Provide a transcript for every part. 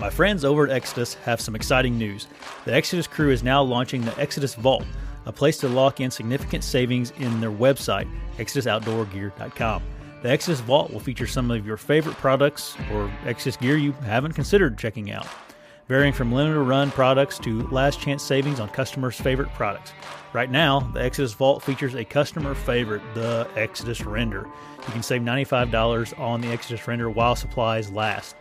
My friends over at Exodus have some exciting news. The Exodus crew is now launching the Exodus Vault, a place to lock in significant savings in their website, exodusoutdoorgear.com. The Exodus Vault will feature some of your favorite products or Exodus gear you haven't considered checking out, varying from limited run products to last chance savings on customers' favorite products. Right now, the Exodus Vault features a customer favorite, the Exodus Render. You can save $95 on the Exodus Render while supplies last.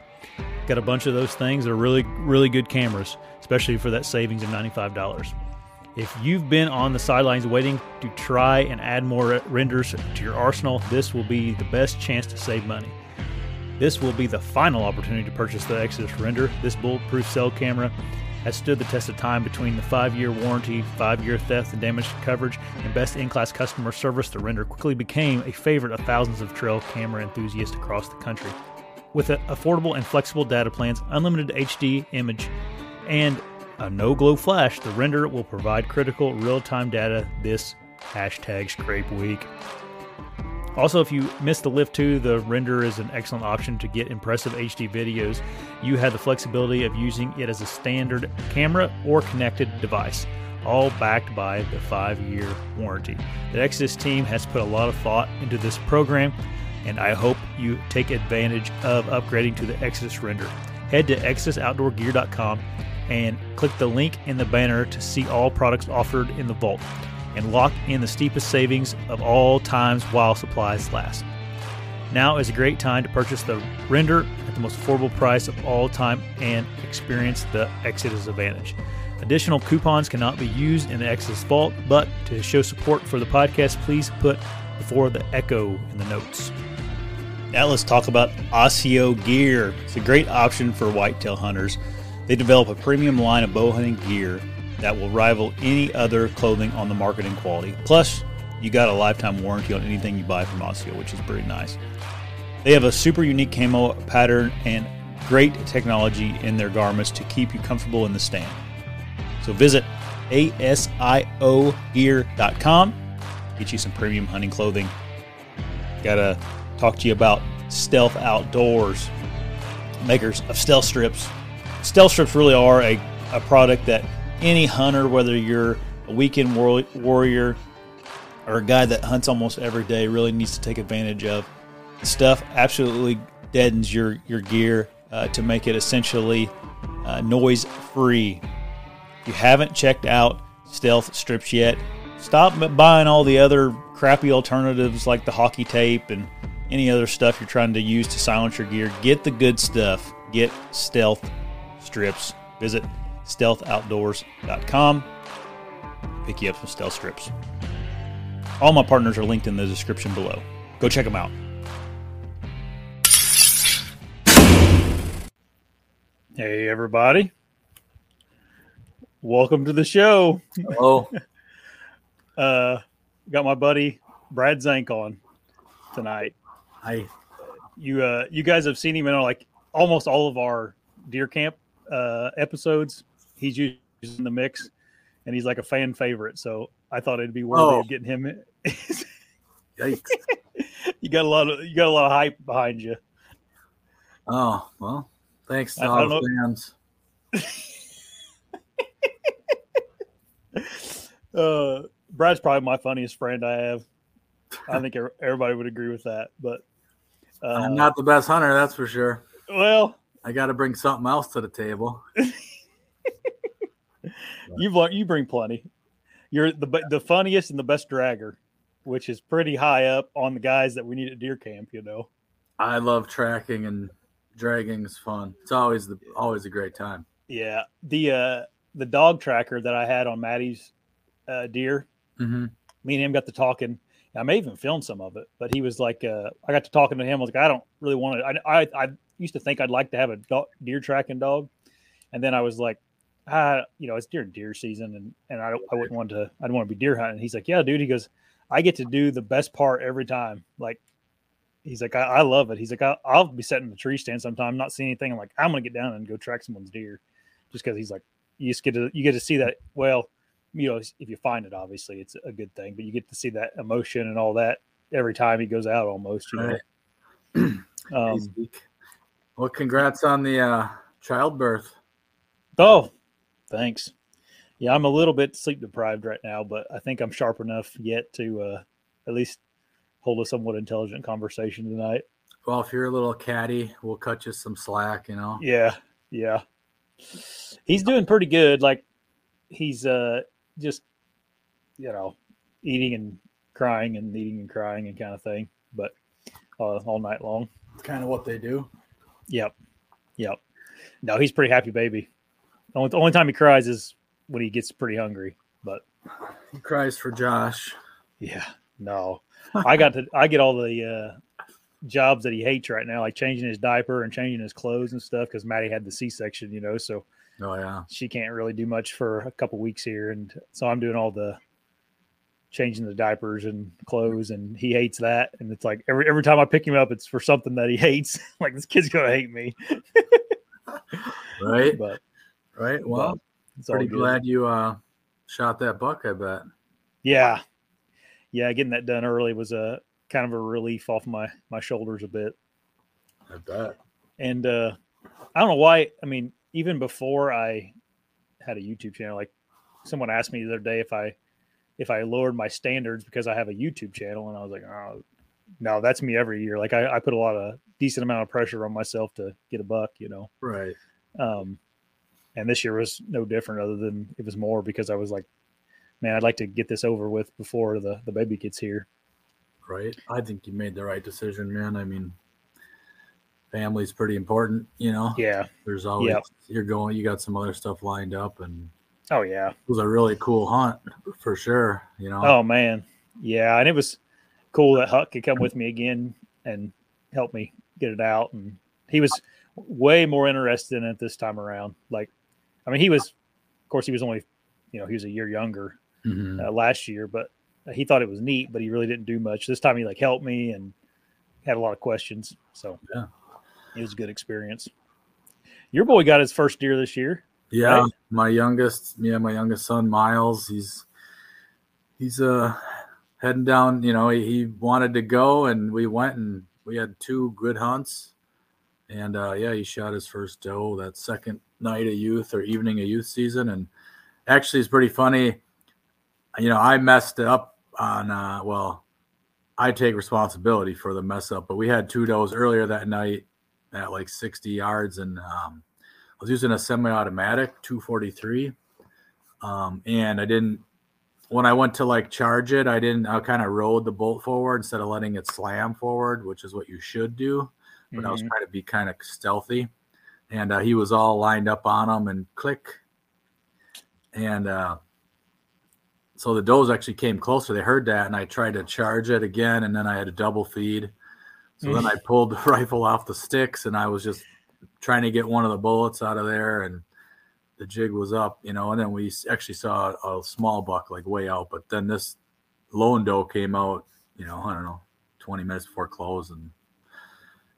Got a bunch of those things that are really, really good cameras, especially for that savings of $95. If you've been on the sidelines waiting to try and add more renders to your arsenal, this will be the best chance to save money. This will be the final opportunity to purchase the Exodus Render. This bulletproof cell camera has stood the test of time between the five year warranty, five year theft and damage coverage, and best in class customer service. The Render quickly became a favorite of thousands of trail camera enthusiasts across the country. With affordable and flexible data plans, unlimited HD image, and a no glow flash, the render will provide critical real time data this hashtag scrape week. Also, if you missed the lift 2, the render is an excellent option to get impressive HD videos. You have the flexibility of using it as a standard camera or connected device, all backed by the five year warranty. The Exodus team has put a lot of thought into this program and I hope you take advantage of upgrading to the Exodus render. Head to ExodusOutdoorGear.com and click the link in the banner to see all products offered in the vault and lock in the steepest savings of all times while supplies last. Now is a great time to purchase the render at the most affordable price of all time and experience the Exodus advantage. Additional coupons cannot be used in the Exodus Vault, but to show support for the podcast, please put before the Echo in the notes. Now let's talk about ASIO Gear. It's a great option for whitetail hunters. They develop a premium line of bow hunting gear that will rival any other clothing on the market in quality. Plus, you got a lifetime warranty on anything you buy from ASIO, which is pretty nice. They have a super unique camo pattern and great technology in their garments to keep you comfortable in the stand. So visit asiogear.com, get you some premium hunting clothing. Got a talk to you about Stealth Outdoors, makers of stealth strips. Stealth strips really are a, a product that any hunter, whether you're a weekend war- warrior or a guy that hunts almost every day, really needs to take advantage of. Stuff absolutely deadens your, your gear uh, to make it essentially uh, noise free. If you haven't checked out stealth strips yet, stop buying all the other crappy alternatives like the hockey tape and any other stuff you're trying to use to silence your gear, get the good stuff. Get stealth strips. Visit stealthoutdoors.com. Pick you up some stealth strips. All my partners are linked in the description below. Go check them out. Hey, everybody. Welcome to the show. Hello. uh, got my buddy Brad Zank on tonight. Hi. You uh you guys have seen him in like almost all of our deer camp uh episodes. He's usually in the mix and he's like a fan favorite. So I thought it'd be worthy Oh. of getting him. Yikes. you got a lot of you got a lot of hype behind you. Oh, well, thanks to I- I all don't the fans. Uh Brad's probably my funniest friend I have. I think everybody would agree with that. But uh, I'm not the best hunter, that's for sure. well, I got to bring something else to the table. you bl- you bring plenty. You're the the funniest and the best dragger, which is pretty high up on the guys that we need at deer camp. You know. I love tracking and dragging is fun. It's always the always a great time. Yeah. The uh the dog tracker that I had on Maddie's uh, deer, Mm-hmm. me and him got to talking. I may even film some of it, but he was like, uh, I got to talking to him. I was like, I don't really want to. I, I I used to think I'd like to have a deer tracking dog, and then I was like, ah, you know, it's deer deer season, and and I I wouldn't want to. I don't want to be deer hunting. He's like, yeah, dude. He goes, I get to do the best part every time. Like, he's like, I, I love it. He's like, I, I'll be sitting in the tree stand sometime, not seeing anything. I'm like, I'm gonna get down and go track someone's deer, just because he's like, you just get to you get to see that. Well, you know, if you find it, obviously it's a good thing, but you get to see that emotion and all that every time he goes out almost, you know. Right. Um, well, congrats on the uh, childbirth. Oh, thanks. Yeah, I'm a little bit sleep deprived right now, but I think I'm sharp enough yet to uh, at least hold a somewhat intelligent conversation tonight. Well, if you're a little catty, we'll cut you some slack, you know. Yeah, yeah. He's doing pretty good. Like he's uh just you know eating and crying and eating and crying and kind of thing, but uh, all night long. It's kind of what they do. Yep, yep. No, he's pretty happy baby. The only, the only time he cries is when he gets pretty hungry. But He cries for Josh. yeah, no, I got to I get all the uh, jobs that he hates right now, like changing his diaper and changing his clothes and stuff, because Maddie had the C section, you know, so Oh yeah. she can't really do much for a couple weeks here, and so I'm doing all the changing the diapers and clothes, and he hates that. And it's like every every time I pick him up, it's for something that he hates. like this kid's gonna hate me, Right. but Right. Well, but it's pretty glad you uh shot that buck. I bet. Yeah, yeah, getting that done early was a kind of a relief off my my shoulders a bit. I bet. And uh I don't know why. I mean, even before I had a YouTube channel, like someone asked me the other day if I if I lowered my standards because I have a YouTube channel, and I was like, oh no, that's me every year. Like I, I put a lot of decent amount of pressure on myself to get a buck, you know. Right. Um, and this year was no different, other than it was more because I was like, man, I'd like to get this over with before the the baby gets here. Right. I think you made the right decision, man. I mean, family's pretty important. You know. Yeah. There's always Yep. you're going. You got some other stuff lined up, and Oh yeah. it was a really cool hunt for sure. You know. Oh man, yeah, and it was cool that Huck could come with me again and help me get it out. And he was way more interested in it this time around. Like, I mean, he was, of course, he was only, you know, he was a year younger Mhm. uh, last year, but he thought it was neat. But he really didn't do much this time. He like helped me and had a lot of questions. So Yeah. It was a good experience. Your boy got his first deer this year. Yeah, Right? my youngest, yeah, my youngest son Miles. He's he's uh heading down. You know, he, he wanted to go, and we went, and we had two good hunts. And uh, yeah, he shot his first doe that second night of youth or evening of youth season. And actually, it's pretty funny. You know, I messed up on. Uh, well, I take responsibility for the mess up, but we had two does earlier that night at like 60 yards, and um, I was using a semi-automatic 243, um, and I didn't. When I went to like charge it, I didn't. I kind of rode the bolt forward instead of letting it slam forward, which is what you should do. But I was Mhm. trying to be kind of stealthy, and uh, he was all lined up on him, and click, and uh, so the does actually came closer. They heard that, and I tried to charge it again, and then I had a double feed. So then I mm. pulled the rifle off the sticks, and I was just trying to get one of the bullets out of there, and the jig was up, you know. And then we actually saw a small buck like way out, but then this lone doe came out, you know, I don't know, 20 minutes before close, and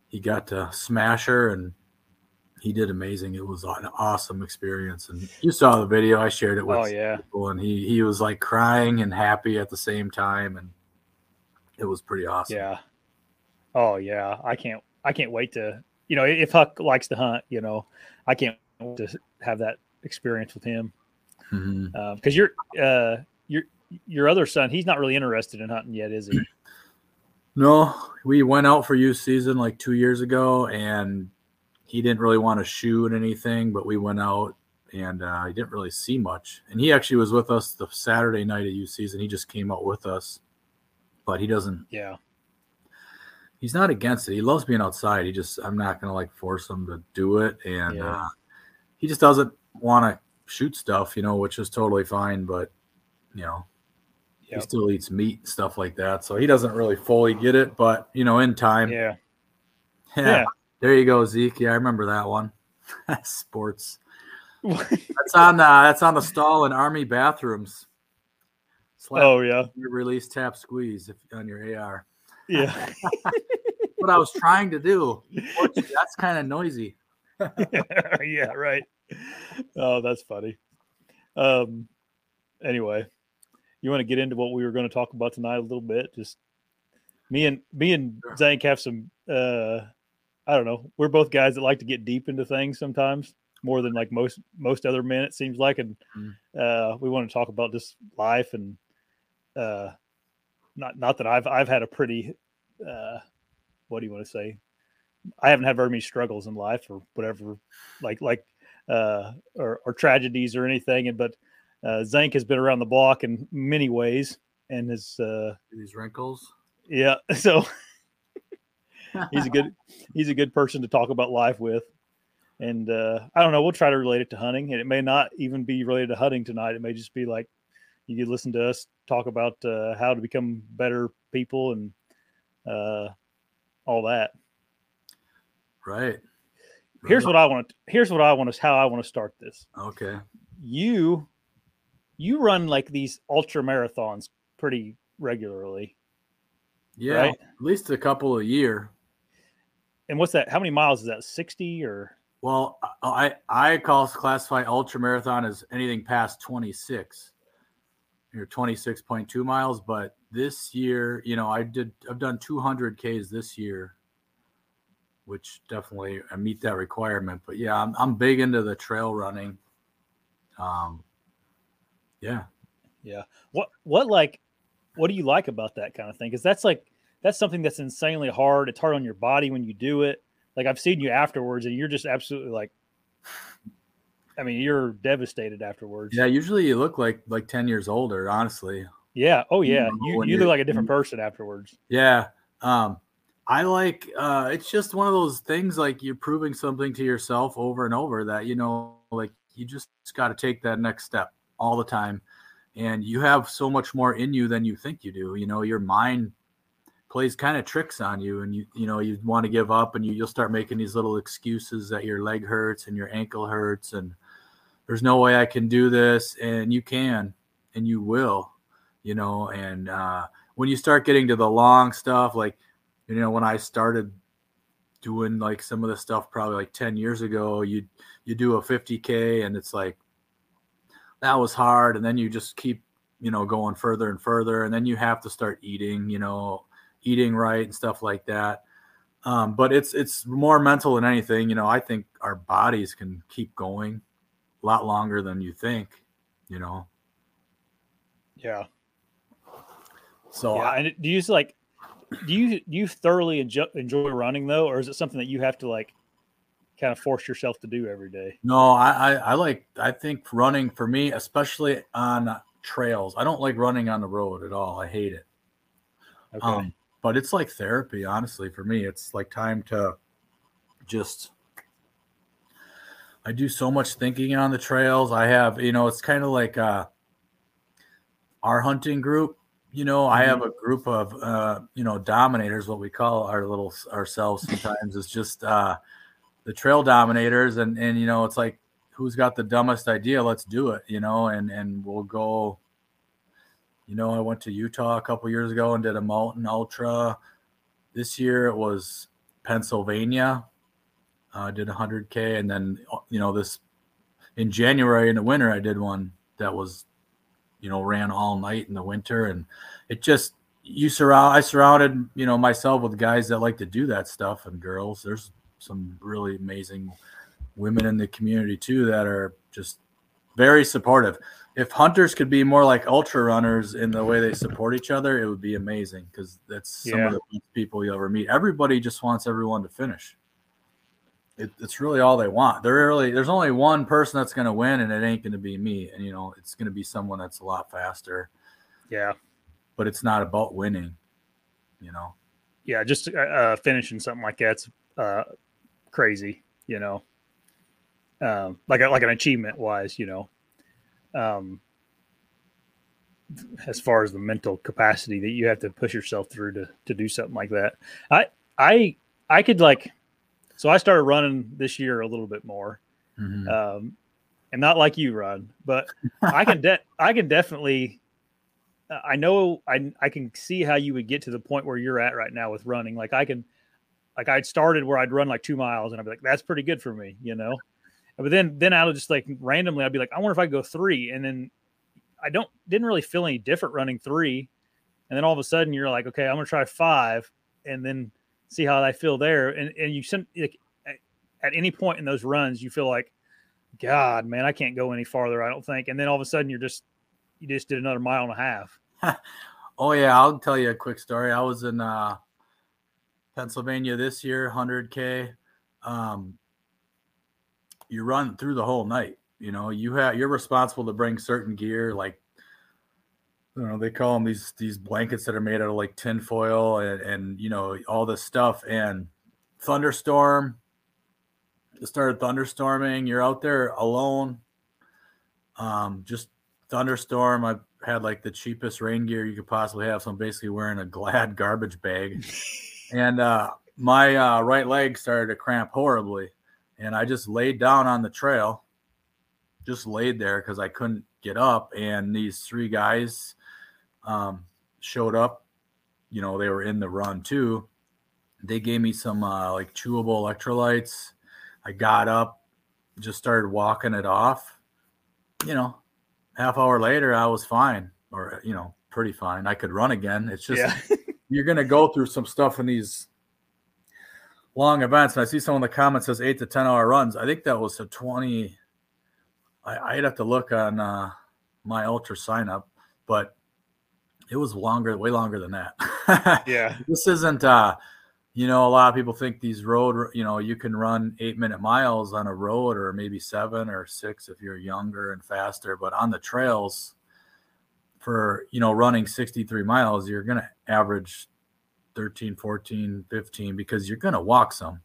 he got to smash her, and he did amazing. It was an awesome experience, and you saw the video. I shared it with Oh yeah. people, and he he was like crying and happy at the same time, and it was pretty awesome. Yeah. Oh yeah. I can't I can't wait to you know, if Huck likes to hunt, you know, I can't wait to have that experience with him. Because your uh your your other son, he's not really interested in hunting yet, is he? No, we went out for youth season like two years ago, and he didn't really want to shoot anything, but we went out and uh, he didn't really see much. And he actually was with us the Saturday night of youth season. He just came out with us, but he doesn't. Yeah. He's not against it. He loves being outside. He just I'm not gonna like force him to do it, and Yeah. uh, he just doesn't want to shoot stuff, you know, which is totally fine. But you know, he still eats meat and stuff like that, so he doesn't really fully get it. But you know, in time, Yeah. yeah. Yeah. There you go, Zeke. Yeah, I remember that one. Sports. That's on uh, that's on the stall in army bathrooms. Slap oh yeah. release tap squeeze if, on your AR. Yeah. What I was trying to do. That's kind of noisy. yeah, right. Oh, that's funny. Um anyway, you want to get into what we were going to talk about tonight a little bit? Just me and me and. Zank have some uh I don't know. We're both guys that like to get deep into things sometimes more than like most most other men. It seems like, and Mm. uh, we want to talk about just life and uh, not not that I've I've had a pretty uh, what do you want to say? I haven't had very many struggles in life or whatever, like like uh, or, or tragedies or anything. And but uh, Zank has been around the block in many ways and his uh, These wrinkles. yeah. So he's a good he's a good person to talk about life with. And uh, I don't know. We'll try to relate it to hunting, and it may not even be related to hunting tonight. It may just be like you could listen to us talk about uh, how to become better people and uh, all that. Right. Here's what I want. Here's what I want to. How I want to start this. Okay. You, you run like these ultra marathons pretty regularly, Yeah. Right. At least a couple a year. and what's that? How many miles is that? Sixty or Well, I I call classify ultra marathon as anything past 26 or 26.2 miles. But this year, you know, I did I've done 200 Ks this year, which definitely I meet that requirement. But yeah, I'm I'm big into the trail running. Um, yeah, yeah what? What like? What do you like about that kind of thing? Because that's like that's something that's insanely hard. It's hard on your body when you do it. Like I've seen you afterwards, and you're just absolutely like. I mean, you're devastated afterwards. yeah. Usually you look like like 10 years older, honestly. Yeah. Oh yeah. You you you're- look like a different person afterwards. Yeah. Um, I like uh it's just one of those things like you're proving something to yourself over and over that you know like you just got to take that next step all the time and you have so much more in you than you think you do you know your mind plays kind of tricks on you and you you know you want to give up and you, you'll start making these little excuses that your leg hurts and your ankle hurts and there's no way I can do this and you can and you will you know and uh when you start getting to the long stuff like you know when i started doing like some of the stuff probably like 10 years ago you you do a 50k and it's like that was hard and then you just keep you know going further and further and then you have to start eating you know eating right and stuff like that. Um, but it's it's more mental than anything you know i think our bodies can keep going a lot longer than you think you know Yeah. so yeah. I, And do you just like do you do you thoroughly enjoy, enjoy running though, or is it something that you have to like kind of force yourself to do every day? No, I, I, I like I think running for me, especially on trails. I don't like running on the road at all. I hate it. Okay. Um, but it's like therapy, honestly, for me. It's like time to just I do so much thinking on the trails. I have, you know, it's kind of like uh our hunting group. You know, I have a group of uh, you know, dominators, what we call our little ourselves sometimes is just uh the trail dominators and and you know, it's like who's got the dumbest idea? Let's do it, you know, and and we'll go you know, I went to Utah a couple years ago and did a mountain ultra. This year it was Pennsylvania. I uh, did 100k, and then you know this in January in the winter I did one that was, you know, ran all night in the winter, and it just you surround. I surrounded you know myself with guys that like to do that stuff and girls. There's some really amazing women in the community too that are just very supportive if hunters could be more like ultra runners in the way they support each other, it would be amazing because that's some Yeah. of the people you ever meet. Everybody just wants everyone to finish. It, it's really all they want. They're really there's only one person that's going to win, and it ain't going to be me. And you know, it's going to be someone that's a lot faster. yeah. But it's not about winning. You know. Yeah. Just uh, uh, finishing something like that's uh, crazy, you know, um, like like an achievement wise, you know. Um, as far as the mental capacity that you have to push yourself through to to do something like that. I I I could like so I started running this year a little bit more. Mhm. Um and not like you run, but I can de- I can definitely I know I I can see how you would get to the point where you're at right now with running. Like I can like I'd started where I'd run like 2 miles and I'd be like that's pretty good for me, you know. But then then I'll just like randomly I'd be like I wonder if I could go 3 and then I don't didn't really feel any different running 3 and then all of a sudden you're like okay, I'm going to try 5 and then see how I feel there. And and you send like, at any point in those runs, you feel like, God, man, I can't go any farther. I don't think. And then all of a sudden, you're just you just did another mile and a half. oh yeah, I'll tell you a quick story. I was in uh, Pennsylvania this year, 100k. Um, you run through the whole night. You know, you have you're responsible to bring certain gear like you know they call them these these blankets that are made out of like tinfoil and, and you know all this stuff and thunderstorm it started thunderstorming you're out there alone. Um just thunderstorm i had like the cheapest rain gear you could possibly have so i'm basically wearing a glad garbage bag. And uh my uh, right leg started to cramp horribly and i just laid down on the trail just laid there because i couldn't get up and these three guys um, showed up. You know, they were in the run too. They gave me some uh, like chewable electrolytes. I got up, just started walking it off. You know, half hour later, I was fine, or you know, pretty fine. I could run again. It's just yeah. you're gonna go through some stuff in these long events. And I see some of the comments says eight to ten hour runs. I think that was a twenty. I, would have to look on uh, my UltraSignup, but it was longer, way longer than that. yeah. This isn't, uh, you know, a lot of people think these road, you know, you can run eight minute miles on a road or maybe seven or six if you're younger and faster. But on the trails, for, you know, running 63 miles, you're going to average 13, 14, 15 because you're going to walk some.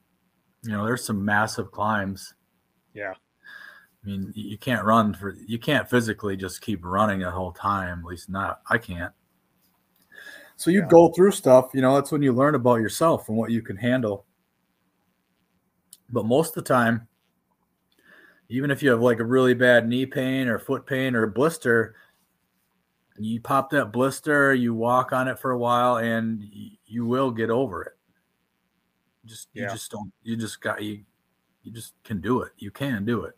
You know, there's some massive climbs. Yeah. I mean, you can't run for, you can't physically just keep running the whole time. At least not, I can't. So you yeah. go through stuff, you know, that's when you learn about yourself and what you can handle. But most of the time, even if you have like a really bad knee pain or foot pain or a blister, you pop that blister, you walk on it for a while, and you will get over it. Just yeah. you just don't you just got you you just can do it. You can do it.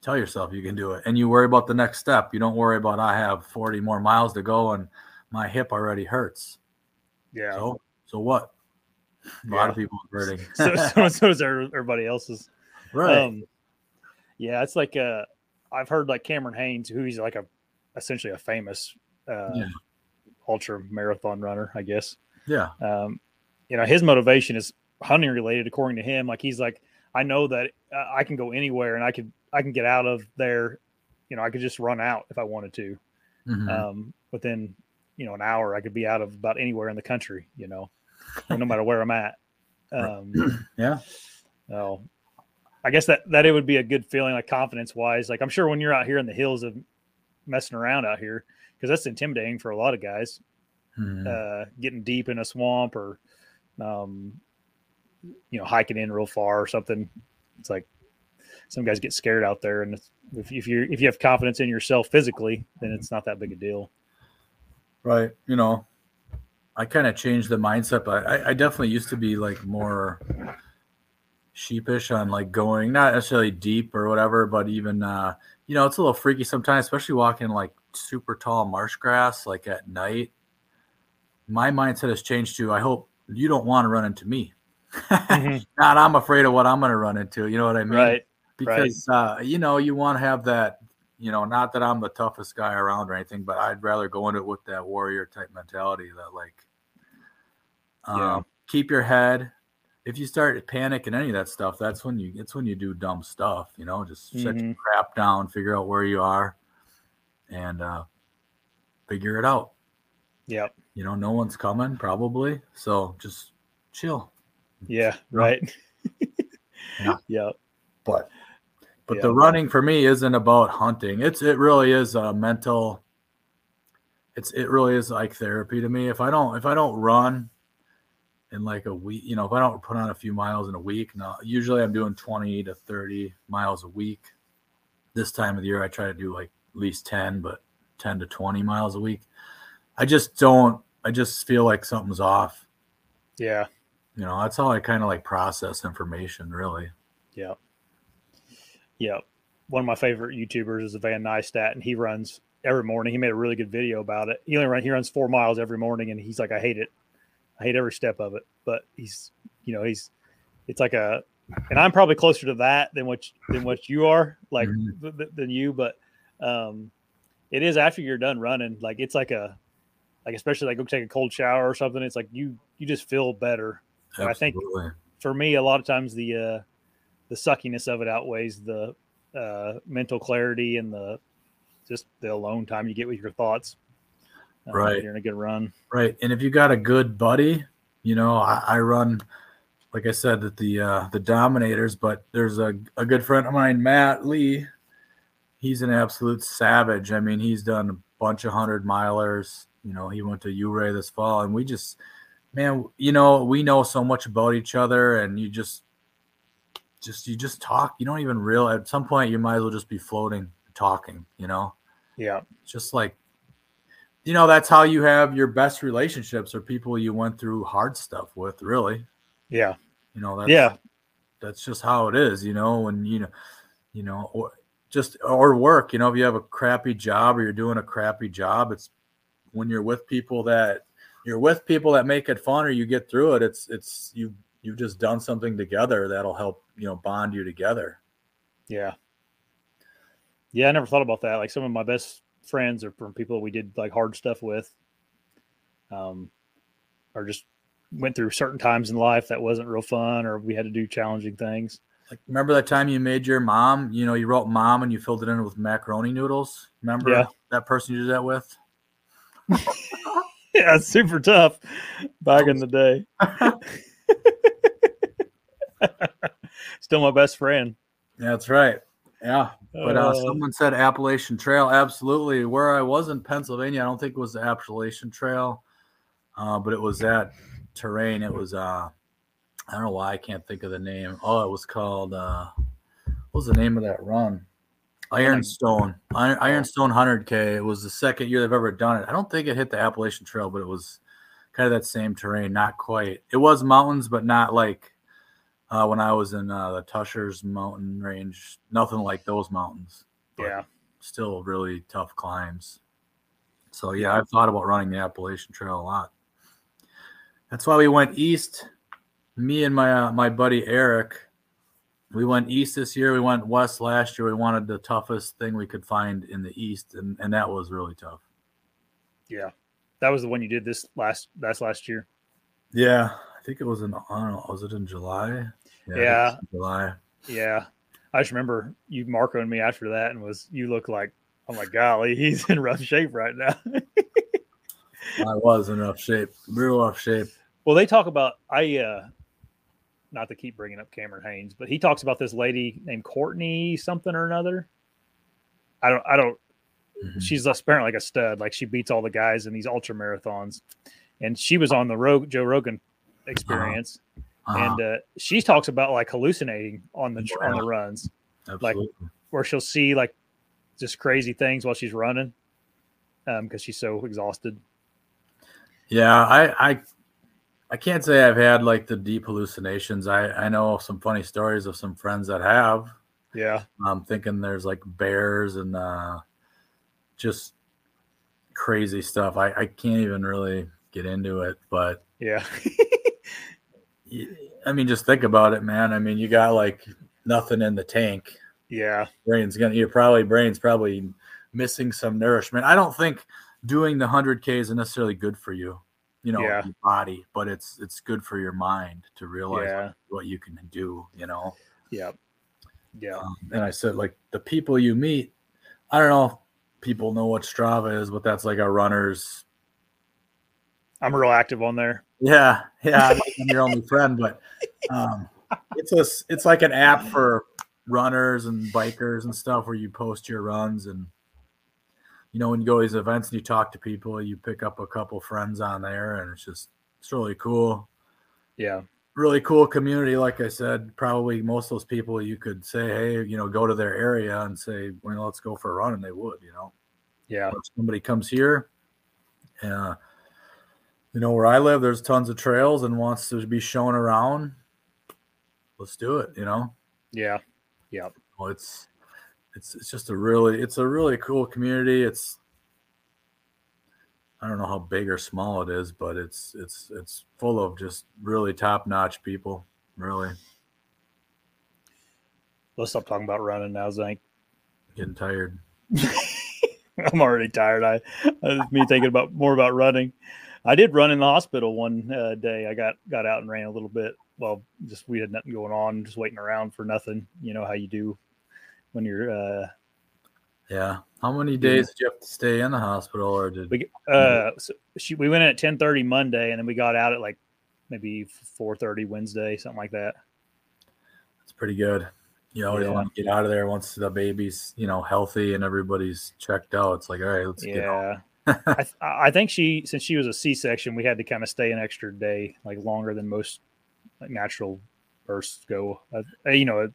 Tell yourself you can do it. And you worry about the next step. You don't worry about I have 40 more miles to go and my hip already hurts. Yeah. So so what? A yeah. lot of people are hurting. so, so, so is everybody else's. Right. Um, yeah, it's like uh I've heard like Cameron Hanes, who he's like a essentially a famous uh yeah. ultra marathon runner, I guess. Yeah. Um, you know, his motivation is hunting related, according to him. Like he's like, I know that uh, I can go anywhere and I could I can get out of there. You know, I could just run out if I wanted to. Mm-hmm. Um, within you know an hour i could be out of about anywhere in the country you know no matter where i'm at. Um yeah. well i guess that that it would be a good feeling like confidence wise like i'm sure when you're out here in the hills of messing around out here because that's intimidating for a lot of guys mm-hmm. uh getting deep in a swamp or um you know hiking in real far or something. It's like some guys get scared out there and if, if you if you have confidence in yourself physically then it's not that big a deal Right. You know, I kind of changed the mindset, but I, I definitely used to be like more sheepish on like going not necessarily deep or whatever, but even uh, you know, it's a little freaky sometimes, especially walking like super tall marsh grass like at night. My mindset has changed to I hope you don't want to run into me. Mm-hmm. not I'm afraid of what I'm going to run into. You know what I mean? Right. Because right. uh, you know you want to have that you know, not that I'm the toughest guy around or anything, but I'd rather go into it with that warrior type mentality that like um, yeah. keep your head. If you start panicking any of that stuff, that's when you it's when you do dumb stuff, you know, just mm-hmm. set your crap down, figure out where you are and uh figure it out. Yep. You know, no one's coming probably. So just chill. Yeah, right. yeah. Yep. But but yeah. the running for me isn't about hunting. It's it really is a mental. It's it really is like therapy to me. If I don't if I don't run in like a week, you know, if I don't put on a few miles in a week, now usually I'm doing 20 to 30 miles a week. This time of the year I try to do like at least 10, but 10 to 20 miles a week. I just don't I just feel like something's off. Yeah. You know, that's how I kind of like process information really. Yeah. Yeah. One of my favorite YouTubers is Van Neistat, and he runs every morning. He made a really good video about it. He only run, he runs four miles every morning, and he's like, I hate it. I hate every step of it. But he's, you know, he's, it's like a, and I'm probably closer to that than what than what you are, like Mhm. th- than you. But um, it is after you're done running, like it's like a, like especially like go take a cold shower or something. It's like you you just feel better. And I think- For me, a lot of times the uh, the suckiness of it outweighs the uh, mental clarity and the just the alone time you get with your thoughts. uh, Right. You're in a good run. Right. And if you got a good buddy, you know, I, I run, like I said, that the uh, the Dominators, but there's a, a good friend of mine, Matt Lee. He's an absolute savage. I mean, he's done a bunch of hundred milers. You know, he went to Ouray this fall, and we just, man, you know, we know so much about each other, and you just, just you just talk. You don't even realize. At some point, you might as well just be floating, talking. You know Yeah. just like you know that's how you have your best relationships or people you went through hard stuff with really Yeah. you know that's, Yeah. that's just how it is you know when you know you know or just or work you know if you have a crappy job or you're doing a crappy job it's when you're with people that you're with people that make it fun or you get through it it's it's you you've just done something together that'll help you know bond you together Yeah. Yeah, I never thought about that. Like some of my best friends are from people we did like hard stuff with. Um or just went through certain times in life that wasn't real fun or we had to do challenging things. Like, remember that time you made your mom? You know, you wrote mom and you filled it in with macaroni noodles. Remember Yeah. that person you did that with? Yeah, super tough back in the day. Still my best friend. That's right. Yeah. But uh, Uh, someone said Appalachian Trail. Absolutely. Where I was in Pennsylvania, I don't think it was the Appalachian Trail, uh, but it was that terrain. It was, uh, I don't know why I can't think of the name. Oh, it was called, uh, what was the name of that run? Ironstone. Iron, Ironstone 100K. It was the second year they've ever done it. I don't think it hit the Appalachian Trail, but it was kind of that same terrain. Not quite. It was mountains, but not like uh, when I was in uh, the Tushars mountain range. Nothing like those mountains. but yeah. Still really tough climbs. So yeah, I've thought about running the Appalachian Trail a lot. That's why we went east. Me and my uh, my buddy Eric, we went east this year. We went west last year. We wanted the toughest thing we could find in the east, and, and that was really tough. Yeah. That was the one you did this last that's last year. Yeah, I think it was in I don't know, was it in July? I think it Yeah. July. Yeah. I just remember you marcoing me after that and was you look like oh my golly, he's in rough shape right now. I was in rough shape, real rough shape. Well, they talk about I uh not to keep bringing up Cameron Hanes, but he talks about this lady named Courtney something or another. I don't I don't Mhm. she's apparently like a stud. Like she beats all the guys in these ultra marathons. And she was on the Rog- Joe Rogan experience. Uh-huh. And uh, she talks about like hallucinating on the on the runs Absolutely. where she'll see like just crazy things while she's running. Um, because she's so exhausted. Yeah, I, I I can't say I've had like the deep hallucinations. I I know some funny stories of some friends that have. Yeah. I'm thinking there's like bears and uh, just crazy stuff. I I can't even really get into it, but Yeah. I mean, just think about it, man. I mean, you got like nothing in the tank. yeah. Brain's gonna. Your probably brain's probably missing some nourishment. I don't think doing the hundred k is necessarily good for you. You know, Yeah. your body, but it's it's good for your mind to realize Yeah. what you can do. You know. Yeah. Yeah. Um, and I said, like the people you meet, I don't know if people know what Strava is, but that's like a runner's. I'm real active on there. Yeah, yeah, I'm your only friend, but um, it's a it's like an app for runners and bikers and stuff where you post your runs and you know when you go to these events and you talk to people, you pick up a couple friends on there, and it's just it's really cool. Yeah. really cool community. Like I said, probably most of those people you could say, hey, you know, go to their area and say, well, let's go for a run, and they would, you know. Yeah. If somebody comes here, uh, you know, where I live, there's tons of trails and wants to be shown around. Let's do it, you know. Yeah. Yeah. Well, it's it's it's just a really it's a really cool community. It's I don't know how big or small it is, but it's it's it's full of just really top notch people. Really Let's stop talking about running now, Zank. getting tired. I'm already tired. I, I me thinking about more about running. I did run in the hospital one uh, day. I got got out and ran a little bit. Well, just we had nothing going on, just waiting around for nothing. You know how you do when you're. Uh, Yeah. How many days did you have to stay in the hospital, or did we uh, so she, we went in at 10:30 Monday, and then we got out at like maybe 4:30 Wednesday, something like that. it's pretty good? You always Yeah. want to get out of there once the baby's you know healthy and everybody's checked out. It's like all right, let's get home. I, th- I think she, since she was a C section, we had to kind of stay an extra day, like longer than most like, natural births go. Uh, you know, it,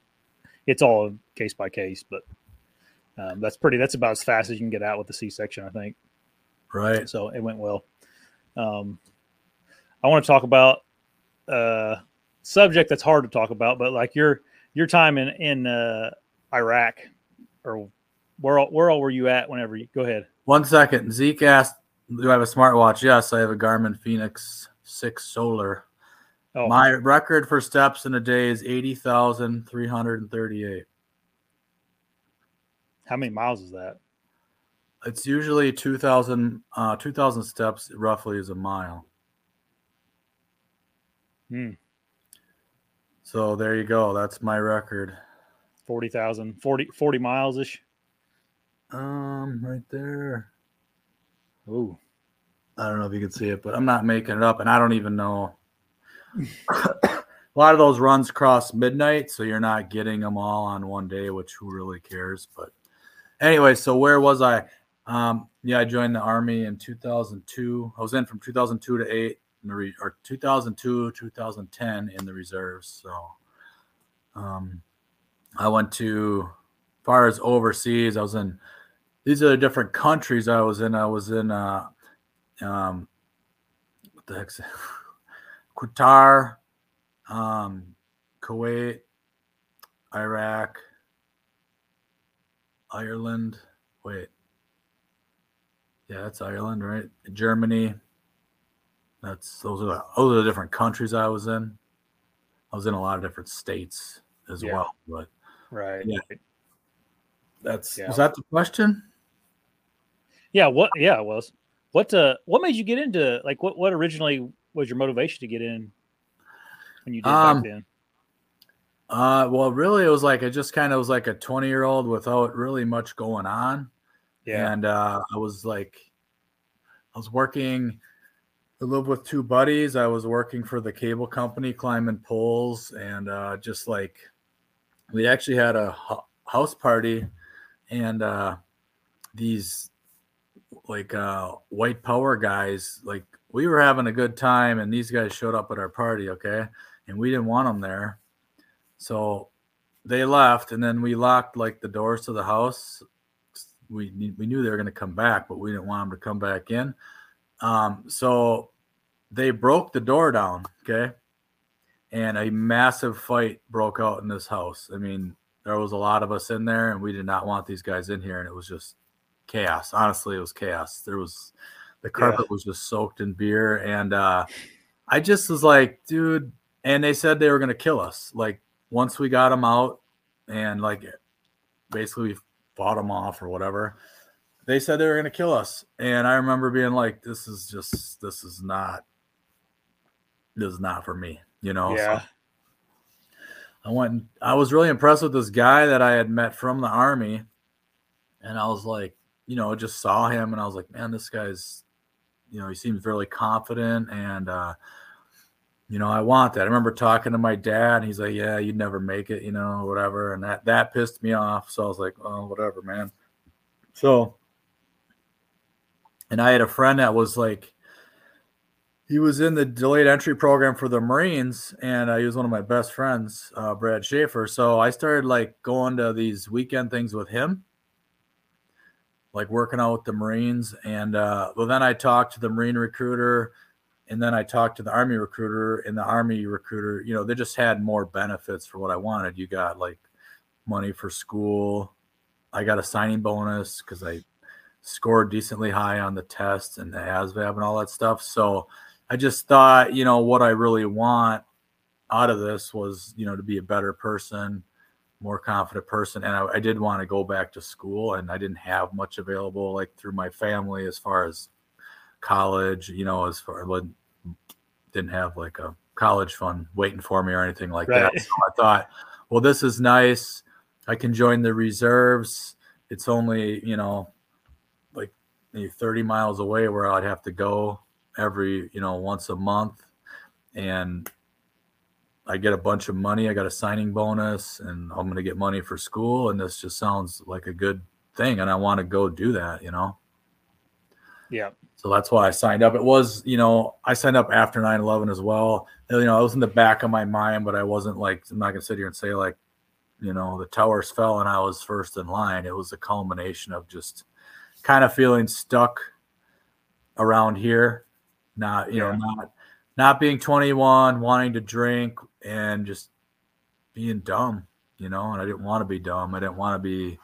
it's all case by case, but um, that's pretty. That's about as fast as you can get out with the C section, I think. right. So it went well. Um, I want to talk about a subject that's hard to talk about, but like your your time in in uh, Iraq, or where all, where all were you at? Whenever you go ahead. One second. Zeke asked, "Do I have a smartwatch?" Yes, I have a Garmin Fenix Six Solar. Oh, My record for steps in a day is eighty thousand three hundred and thirty-eight. how many miles is that? It's usually 2,000 uh, 2,000 steps roughly is a mile. Hmm. So there you go. That's my record. 40,000, 40, 40 miles ish. Um, right there. Ooh. I don't know if you can see it, but I'm not making it up, and I don't even know. a lot of those runs cross midnight, so you're not getting them all on one day, which who really cares? But anyway, so where was I? Um, yeah, I joined the army in 2002. I was in from 2002 to eight, in the re- or 2002 2010 in the reserves. So, um, I went to, as far as overseas, I was in. These are the different countries I was in. I was in. Uh, um, what the heck's? Qatar, um, Kuwait, Iraq, Ireland. Wait, yeah, that's Ireland, right? Germany. That's those are the, those are the different countries I was in. I was in a lot of different states as Yeah. well, but Right. Yeah. that's Yeah. was that the question? Yeah. What, yeah, it was. What, uh, what made you get into, like, what, what originally was your motivation to get in when you did Um, back then? Uh, well, really, it was like I just kind of was like a 20 year old without really much going on. Yeah. And uh, I was like, I was working. I lived with two buddies. I was working for the cable company, climbing poles, and uh, just like we actually had a house party, and uh, these like uh, white power guys, like we were having a good time, and these guys showed up at our party. Okay, and we didn't want them there, so they left, and then we locked like the doors to the house we we knew they were going to come back, but we didn't want them to come back in. Um, so they broke the door down, okay, and a massive fight broke out in this house. I mean, there was a lot of us in there, and we did not want these guys in here, and it was just chaos. Honestly, it was chaos. There was the carpet was just soaked in beer, and uh, I just was like, dude. And they said they were going to kill us. Like once we got them out, and like basically we fought them off or whatever. They said they were going to kill us, and I remember being like, "This is just, this is not, this is not for me," you know. So yeah. I went. And, I was really impressed with this guy that I had met from the army, and I was like, you know, just saw him, and I was like, man, this guy's, you know, he seems really confident, and uh, you know, I want that. I remember talking to my dad, and he's like, yeah, you'd never make it, you know, whatever, and that that pissed me off. So I was like, oh, whatever, man. So, and I had a friend that was like he was in the delayed entry program for the Marines, and uh, he was one of my best friends, uh, Brad Schaefer. So I started like going to these weekend things with him, like working out with the Marines. And uh, well, then I talked to the Marine recruiter, and then I talked to the Army recruiter, and the Army recruiter, you know, they just had more benefits for what I wanted. You got like money for school. I got a signing bonus because I scored decently high on the test and the ASVAB and all that stuff. So I just thought, you know, what I really want out of this was, you know, to be a better person, more confident person. And I, I did want to go back to school and I didn't have much available like through my family as far as college, you know, as far as didn't have like a college fund waiting for me or anything like right. that. So I thought, well, this is nice. I can join the reserves. It's only, you know, like 30 miles away where I'd have to go every, you know, once a month. And I get a bunch of money. I got a signing bonus and I'm going to get money for school. And this just sounds like a good thing. And I want to go do that, you know? Yeah. So that's why I signed up. It was, you know, I signed up after 9 11 as well. You know, it was in the back of my mind, but I wasn't like, I'm not going to sit here and say, like, you know, the towers fell and I was first in line. It was a culmination of just kind of feeling stuck around here, not, you yeah. know, not, not being 21, wanting to drink and just being dumb, you know, and I didn't want to be dumb. I didn't want to be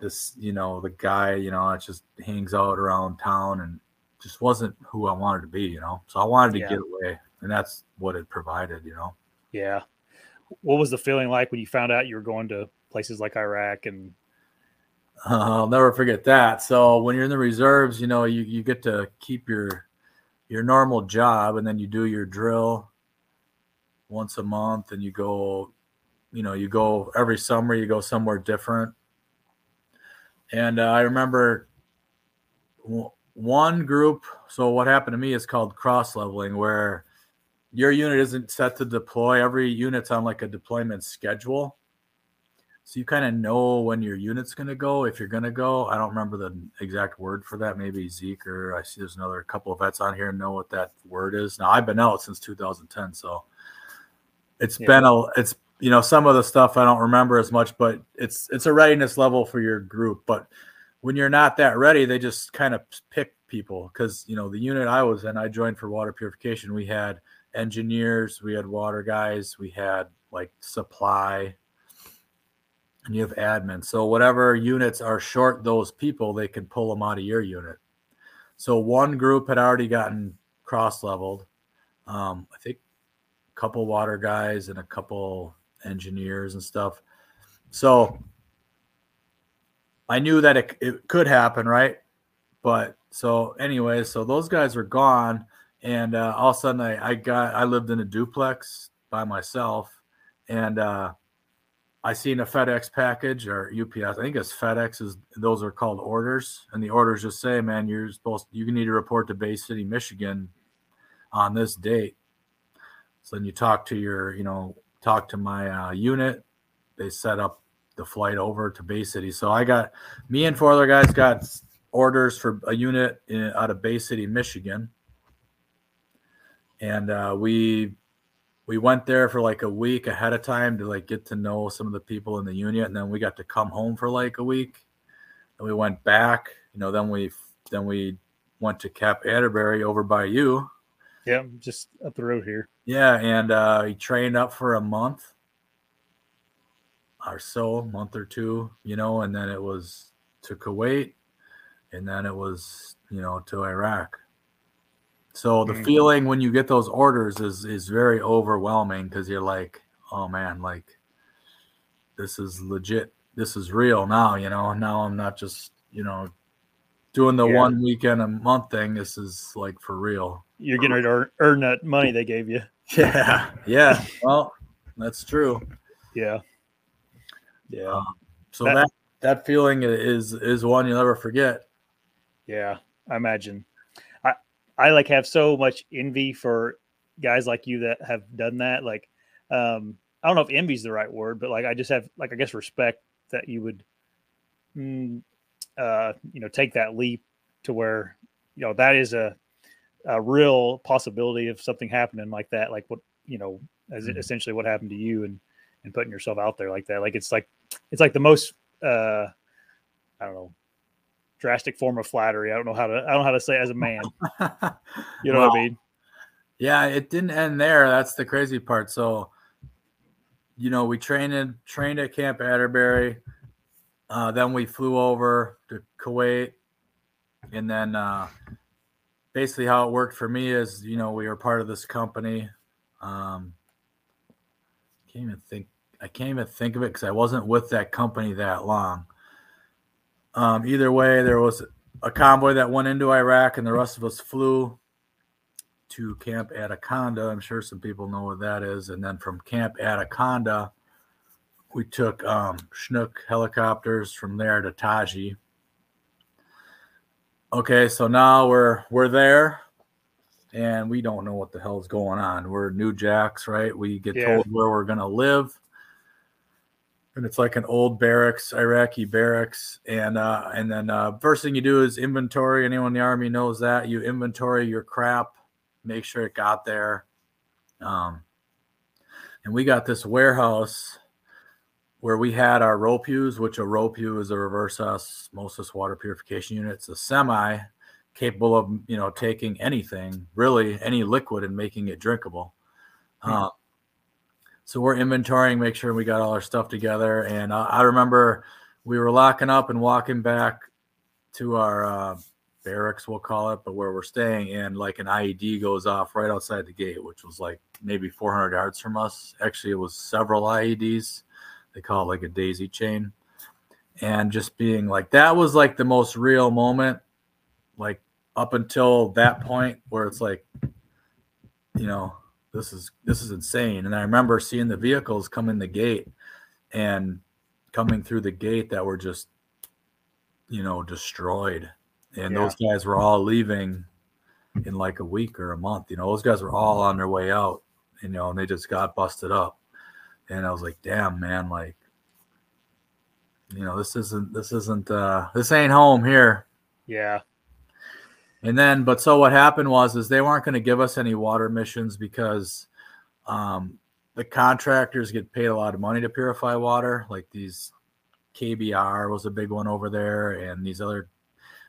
this, you know, the guy, you know, that just hangs out around town and just wasn't who I wanted to be, you know. So I wanted to yeah. get away, and that's what it provided, you know. Yeah. What was the feeling like when you found out you were going to places like Iraq and? I'll never forget that. So when you're in the reserves, you know, you, you get to keep your your normal job, and then you do your drill once a month, and you go, you know, you go every summer. You go somewhere different. And uh, I remember one group. So what happened to me is called cross leveling, where your unit isn't set to deploy. Every unit's on like a deployment schedule. So you kind of know when your unit's going to go, if you're going to go. I don't remember the exact word for that. Maybe Zeke or I see there's another couple of vets on here know what that word is. Now I've been out since 2010, so it's yeah. been a it's you know some of the stuff I don't remember as much, but it's it's a readiness level for your group. But when you're not that ready, they just kind of pick people because you know the unit I was in, I joined for water purification. We had engineers, we had water guys, we had like supply, and you have admin. So whatever units are short those people, they can pull them out of your unit. So one group had already gotten cross leveled. Um, I think a couple water guys and a couple engineers and stuff. So I knew that it, it could happen, right? But so anyway, so those guys were gone, and uh, all of a sudden I, I got I lived in a duplex by myself, and uh, I seen a FedEx package or UPS. I think it's FedEx is those are called orders, and the orders just say, "Man, you're supposed you need to report to Bay City, Michigan, on this date." So then you talk to your, you know, talk to my uh, unit. They set up the flight over to Bay City. So I got me and four other guys got orders for a unit in, out of Bay City, Michigan, and uh, we we went there for like a week ahead of time to like get to know some of the people in the unit, and then we got to come home for like a week. And we went back, you know. Then we then we went to Camp Atterbury over by you. Yeah, just up the road here. Yeah, and uh, he trained up for a month or so, month or two, you know, and then it was to Kuwait, and then it was, you know, to Iraq. So the mm-hmm. feeling when you get those orders is is very overwhelming because you're like, oh man, like this is legit. This is real now, you know. Now I'm not just, you know, doing the yeah. one weekend a month thing. This is like for real. You're getting ready to earn, earn that money they gave you. Yeah. Yeah. well, that's true. Yeah. Yeah. Um, so that, that that feeling is is one you'll never forget. Yeah, I imagine. I like have so much envy for guys like you that have done that. Like, um, I don't know if envy is the right word, but like I just have like I guess respect that you would, mm, uh, you know, take that leap to where you know that is a a real possibility of something happening like that. Like what you know, as mm-hmm. essentially what happened to you and and putting yourself out there like that. Like it's like it's like the most uh I don't know drastic form of flattery. I don't know how to I don't know how to say as a man. you know well, what I mean? Yeah, it didn't end there. That's the crazy part. So, you know, we trained in, trained at Camp Atterbury. Uh, then we flew over to Kuwait, and then uh, basically how it worked for me is, you know, we were part of this company. Um, can't even think. I can't even think of it because I wasn't with that company that long. Um, either way, there was a convoy that went into Iraq, and the rest of us flew to Camp Anaconda. I'm sure some people know what that is. And then from Camp Anaconda, we took um, Chinook helicopters from there to Taji. Okay, so now we're we're there, and we don't know what the hell's going on. We're new jacks, right? We get Yeah. told where we're gonna live, and it's like an old barracks, Iraqi barracks. And uh, and then uh, first thing you do is inventory. Anyone in the army knows that you inventory your crap, make sure it got there. Um, and we got this warehouse where we had our ROPUs, which a ROPU is a reverse osmosis water purification unit. It's a semi capable of you know taking anything, really any liquid, and making it drinkable. Uh, so we're inventorying, make sure we got all our stuff together. And I, I remember we were locking up and walking back to our uh, barracks, we'll call it, but where we're staying, and like an IED goes off right outside the gate, which was like maybe 400 yards from us. Actually, it was several IEDs. They call it like a daisy chain. And just being like, that was like the most real moment, like up until that point where it's like, you know, this is this is insane. And I remember seeing the vehicles come in the gate and coming through the gate that were just, you know, destroyed. And Yeah. those guys were all leaving in like a week or a month. You know, those guys were all on their way out, you know, and they just got busted up. And I was like, damn, man, like, you know, this isn't this isn't uh this ain't home here. Yeah. And then, but so what happened was, is they weren't going to give us any water missions because um, the contractors get paid a lot of money to purify water. Like these KBR was a big one over there, and these other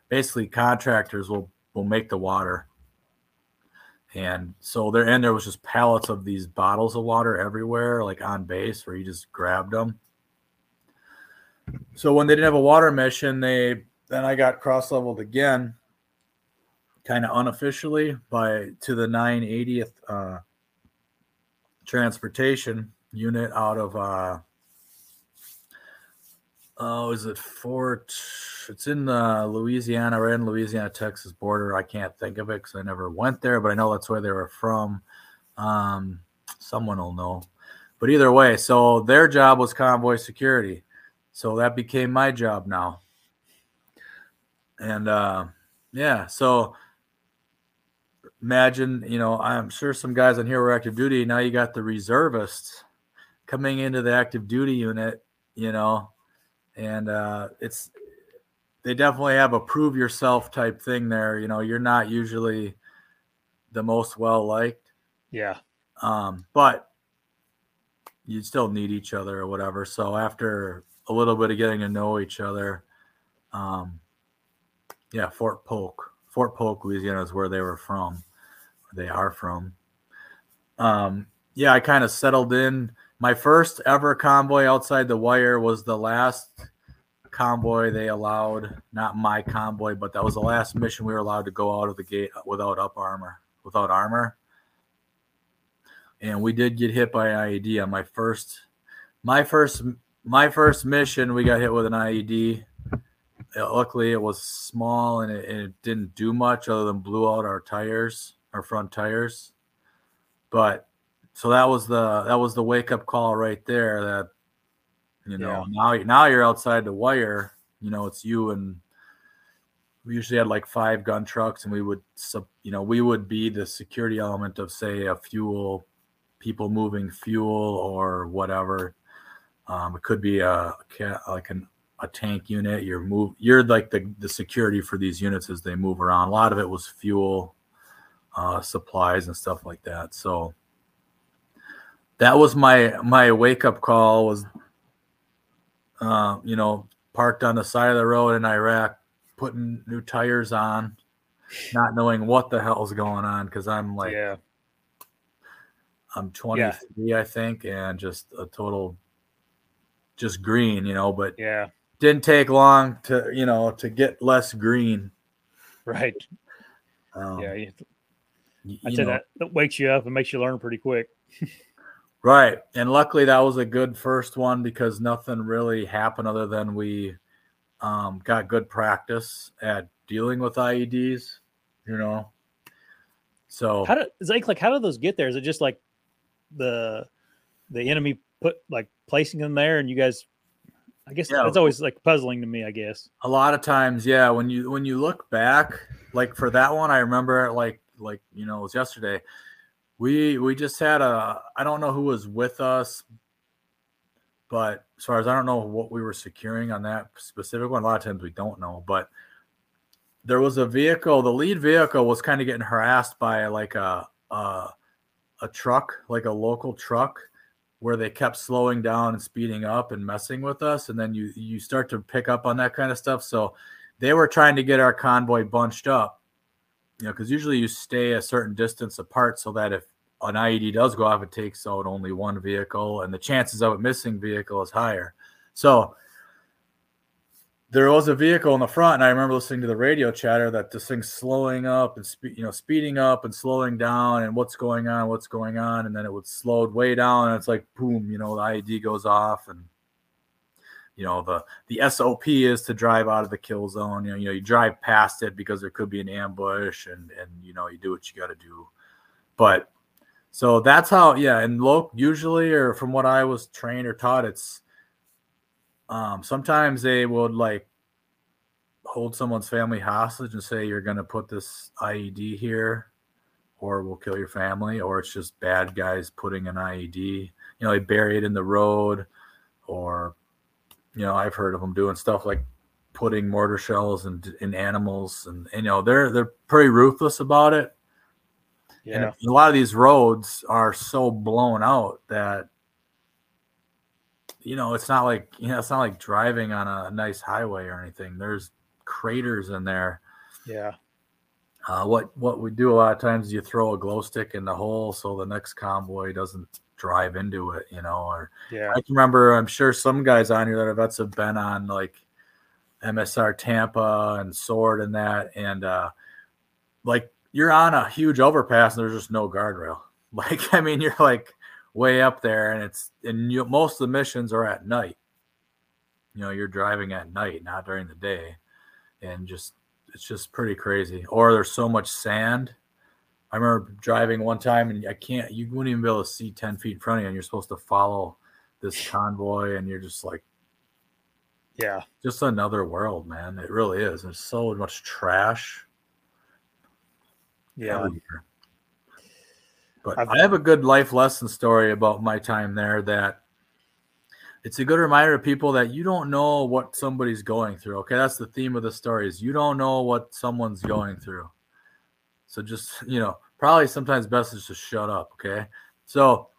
basically contractors will will make the water. And so there, and there was just pallets of these bottles of water everywhere, like on base, where you just grabbed them. So when they didn't have a water mission, they then I got cross leveled again kind of unofficially by to the 980th uh, transportation unit out of uh oh is it fort it's in the louisiana right in louisiana texas border. I can't think of it because i never went there but i know that's where they were from. Um someone will know. But either way so their job was convoy security. So that became my job now. And uh yeah so imagine, you know, I'm sure some guys on here were active duty. Now you got the reservists coming into the active duty unit, you know, and uh, it's they definitely have a prove yourself type thing there. You know, you're not usually the most well liked, Yeah. um, but you still need each other or whatever. So after a little bit of getting to know each other, um, yeah, Fort Polk, Fort Polk, Louisiana is where they were from. They are from. Um, yeah, I kind of settled in. My first ever convoy outside the wire was the last convoy they allowed. Not my convoy, but that was the last mission we were allowed to go out of the gate without up armor, without armor. And we did get hit by IED on my first, my first, my first mission. We got hit with an IED. Luckily, it was small and it, and it didn't do much other than blew out our tires, our front tires. But so that was the that was the wake up call right there. That you know now now you're outside the wire. You know it's you and we usually had like five gun trucks, and we would sub you know we would be the security element of say a fuel people moving fuel or whatever. Um, it could be a like an a tank unit. You're move. You're like the the security for these units as they move around. A lot of it was fuel, uh, supplies and stuff like that. So that was my my wake up call. Was uh, you know parked on the side of the road in Iraq, putting new tires on, not knowing what the hell's going on because I'm like yeah. I'm 23, I think, and just a total, just green, you know. But Yeah. didn't take long to, you know, to get less green. Right. Um, yeah. You, y- I'd you say know, that, that wakes you up and makes you learn pretty quick. Right. And luckily that was a good first one because nothing really happened other than we um, got good practice at dealing with IEDs, you know. So How do Zach, like how do those get there? Is it just like the the enemy put like placing them there and you guys I guess Yeah. that's always like puzzling to me, I guess. a lot of times, yeah, when you when you look back, like for that one, I remember like like you know, it was yesterday. We we just had a I don't know who was with us, but as far as I don't know what we were securing on that specific one, a lot of times we don't know, but there was a vehicle, the lead vehicle was kind of getting harassed by like a a, a truck, like a local truck where they kept slowing down and speeding up and messing with us and then you you start to pick up on that kind of stuff so they were trying to get our convoy bunched up you know because usually you stay a certain distance apart so that if an ied does go off it takes out only one vehicle and the chances of a missing vehicle is higher. So there was a vehicle in the front and i remember listening to the radio chatter that this thing's slowing up and spe- you know speeding up and slowing down and what's going on what's going on and then it would slowed way down and it's like boom you know the ied goes off and you know the the sop is to drive out of the kill zone you know you, know, you drive past it because there could be an ambush and and you know you do what you got to do. But so that's how yeah and loc usually or from what i was trained or taught it's um, sometimes they would like hold someone's family hostage and say you're going to put this IED here or we'll kill your family or it's just bad guys putting an IED you know they bury it in the road or you know I've heard of them doing stuff like putting mortar shells in, in animals and, you know they're they're pretty ruthless about it Yeah. and a lot of these roads are so blown out that you know it's not like you know it's not like driving on a nice highway or anything. There's craters in there. Yeah. Uh, what what we do a lot of times is you throw a glow stick in the hole so the next convoy doesn't drive into it. You know, or Yeah. I can remember. I'm sure some guys on here that have vets have been on like MSR Tampa and Sword and that, and uh, like you're on a huge overpass and there's just no guardrail. Like I mean, you're like way up there, and it's and you, most of the missions are at night. You know, you're driving at night, not during the day, and just it's just pretty crazy. Or there's so much sand. I remember driving one time, and I can't. You wouldn't even be able to see ten feet in front of you, and you're supposed to follow this convoy, and you're just like Yeah. just another world, man. It really is. There's so much trash Yeah. everywhere. But I've- I have a good life lesson story about my time there that it's a good reminder to people that you don't know what somebody's going through. Okay, that's the theme of the story is you don't know what someone's going through. So just, you know, probably sometimes best is to shut up, okay? So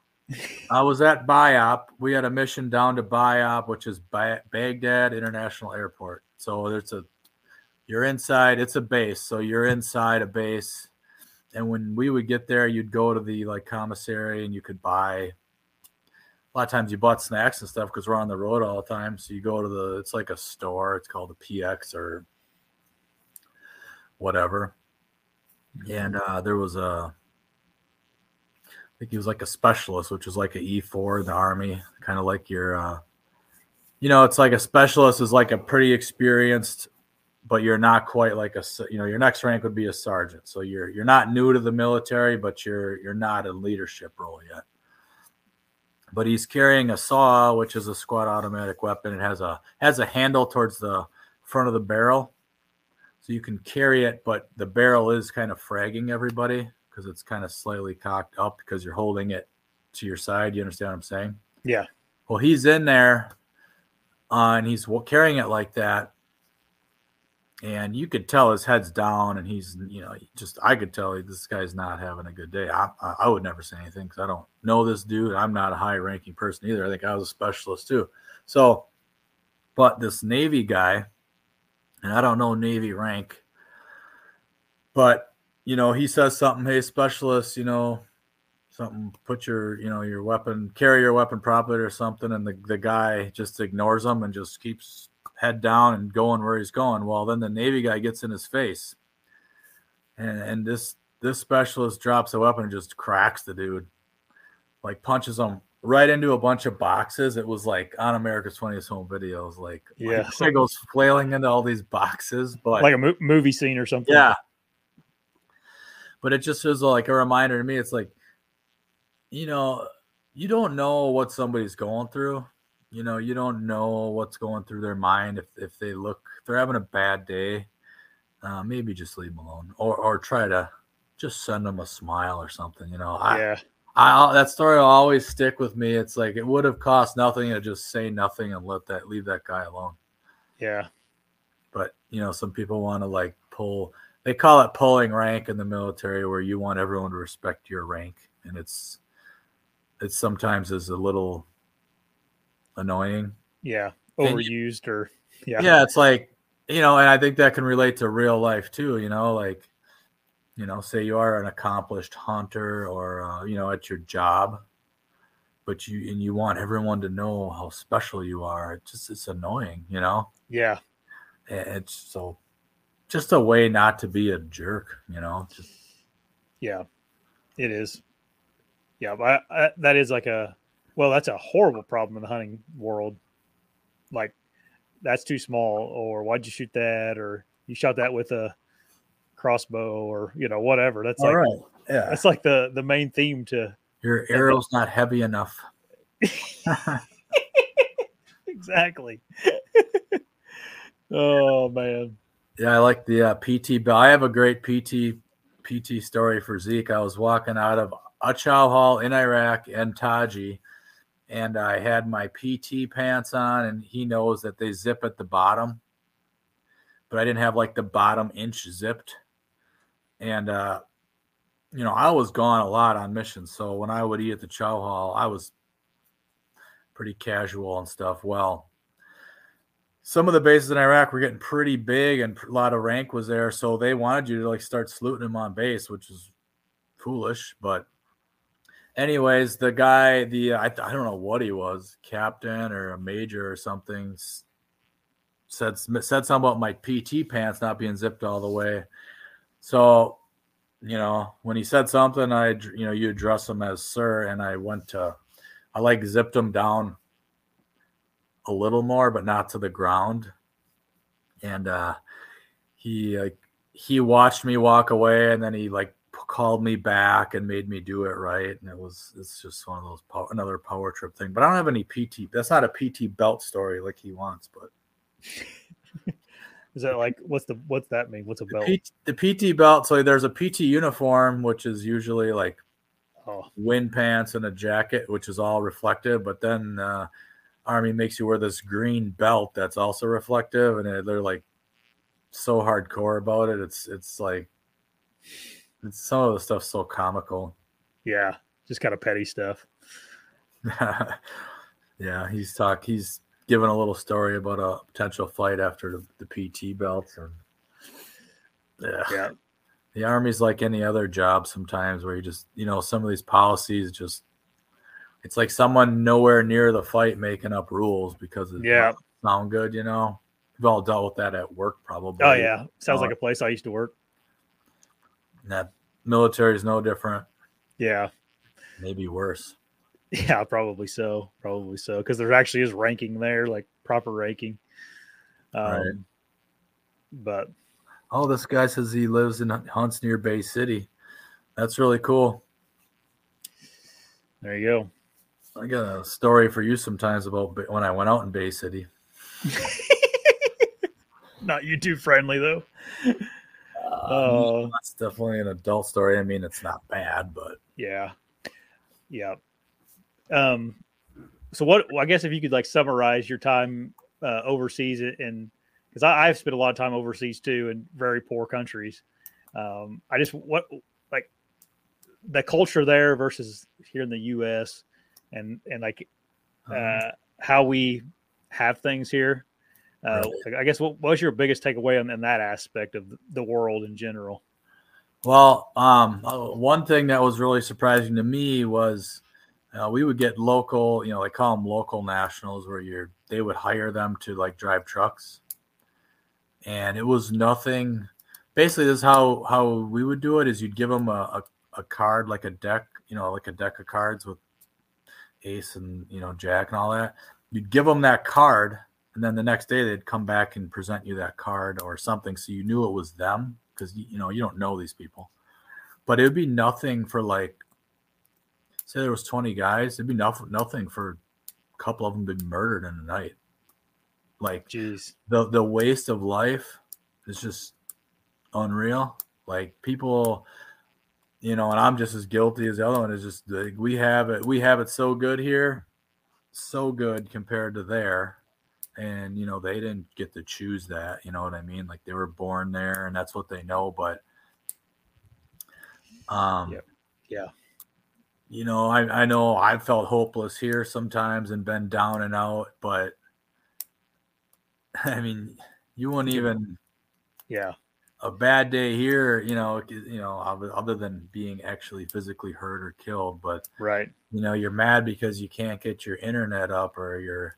I was at BIAP. We had a mission down to BIAP, which is ba- Baghdad International Airport. So there's a you're inside, it's a base. So you're inside a base and when we would get there you'd go to the like commissary and you could buy a lot of times you bought snacks and stuff because we're on the road all the time so you go to the it's like a store it's called the px or whatever and uh, there was a i think he was like a specialist which is like a e4 in the army kind of like your uh, you know it's like a specialist is like a pretty experienced but you're not quite like a, you know your next rank would be a sergeant. So you're you're not new to the military but you're you're not in leadership role yet. But he's carrying a saw which is a squad automatic weapon. It has a has a handle towards the front of the barrel so you can carry it but the barrel is kind of fragging everybody because it's kind of slightly cocked up because you're holding it to your side. You understand what i'm saying? Yeah. well he's in there uh, and he's carrying it like that. And you could tell his head's down and he's you know just i could tell this guy's not having a good day. I, I I would never say anything because i don't know this dude. I'm not a high ranking person either. I think i was a specialist too. So but this navy guy and i don't know navy rank but you know he says something hey specialist you know something put your you know your weapon carry your weapon properly or something and the, the guy just ignores him and just keeps head down and going where he's going. Well then the navy guy gets in his face and and this this specialist drops a weapon and just cracks the dude, like punches him right into a bunch of boxes. It was like on America's Funniest Home Videos, like Yeah. like, goes flailing into all these boxes, but like a mo- movie scene or something. yeah. But it just was like a reminder to me. It's like, you know, you don't know what somebody's going through. You know, you don't know what's going through their mind. If if they look, if they're having a bad day, uh, maybe just leave them alone, or or try to just send them a smile or something. You know, I, yeah, I that story will always stick with me. It's like it would have cost nothing to just say nothing and let that leave that guy alone yeah, but you know some people want to like pull they call it pulling rank in the military where you want everyone to respect your rank and it's it sometimes is a little annoying yeah. And Overused or yeah, yeah. it's like you know and i think that can relate to real life too you know like you know say you are an accomplished hunter or uh, you know at your job but you and you want everyone to know how special you are it just it's annoying you know yeah, it's so just a way not to be a jerk you know just yeah. It is. Yeah, but I, I, that is like a well, that's a horrible problem in the hunting world. Like that's too small, or why'd you shoot that, or you shot that with a crossbow, or you know whatever. That's like yeah. that's like the the main theme to your arrow's not heavy enough. Exactly. oh man, yeah i like the uh, pt belt i have a great pt pt story for zeke. I was walking out of a Achow hall in iraq and taji and i had my pt pants on and he knows that they zip at the bottom but i didn't have like the bottom inch zipped and uh you know i was gone a lot on missions. So when i would eat at the chow hall i was pretty casual and stuff. Well some of the bases in iraq were getting pretty big and a lot of rank was there. So they wanted you to like start saluting them on base which is foolish. But anyways the guy the I, I don't know what he was captain or a major or something said said something about my pt pants not being zipped all the way so you know when he said something i you know you address him as sir and i went to i like zipped him down a little more but not to the ground. And uh he like he watched me walk away and then he like called me back and made me do it right. And it was it's just one of those pow- another power trip thing. But i don't have any pt that's not a pt belt story like he wants but is that like what's the what's that mean? What's a belt? the, PT, the pt belt so there's a pt uniform which is usually like Oh, wind pants and a jacket which is all reflective but then uh army makes you wear this green belt that's also reflective and they're, like so hardcore about it it's it's like it's some of the stuff's so comical yeah, just kind of petty stuff. yeah, he's talk. He's given a little story about a potential fight after the, the PT belts, and yeah, Yeah, the army's like any other job sometimes, where you just you know some of these policies just it's like someone nowhere near the fight making up rules because it Yeah. sound good, you know. We've all dealt with that at work, probably. Oh yeah, sounds Uh, like a place I used to work. That military is no different, Yeah, maybe worse. Yeah, probably so, probably so, because there actually is ranking there, like proper ranking. Um, Right. But Oh, this guy says he lives in hunts near Bay City. That's really cool. there you go. I got a story for you sometimes about when I went out in Bay City. Not YouTube friendly though. Oh. That's definitely an adult story. I mean, it's not bad, but Yeah, yeah. Um, so what? well, I guess if you could like summarize your time uh, overseas, and because I've spent a lot of time overseas too in very poor countries. Um, I just what like the culture there versus here in the U.S. and and like um, uh, how we have things here. Uh, Right. I guess what, what was your biggest takeaway in, in that aspect of the world in general? well, um, uh, one thing that was really surprising to me was uh, we would get local, you know, they call them local nationals, where you're they would hire them to like drive trucks, and it was nothing basically this is how how we would do it is you'd give them a, a, a card like a deck you know like a deck of cards with ace and you know jack and all that. You'd give them that card and then the next day they'd come back and present you that card or something so you knew it was them because you know you don't know these people. But it would be nothing for like say there was 20 guys it'd be nothing nothing for a couple of them to be murdered in a night like Jeez. the the waste of life is just unreal. Like people, you know, and I'm just as guilty as the other one. Is just like we have it, we have it so good here, so good compared to there, and you know they didn't get to choose that. You know what I mean? Like they were born there, and that's what they know. But, um, Yep. Yeah. You know, I I know I've felt hopeless here sometimes and been down and out, but I mean, you won't even Yeah. a bad day here, you know, you know, other than being actually physically hurt or killed, but Right. you know, you're mad because you can't get your internet up or your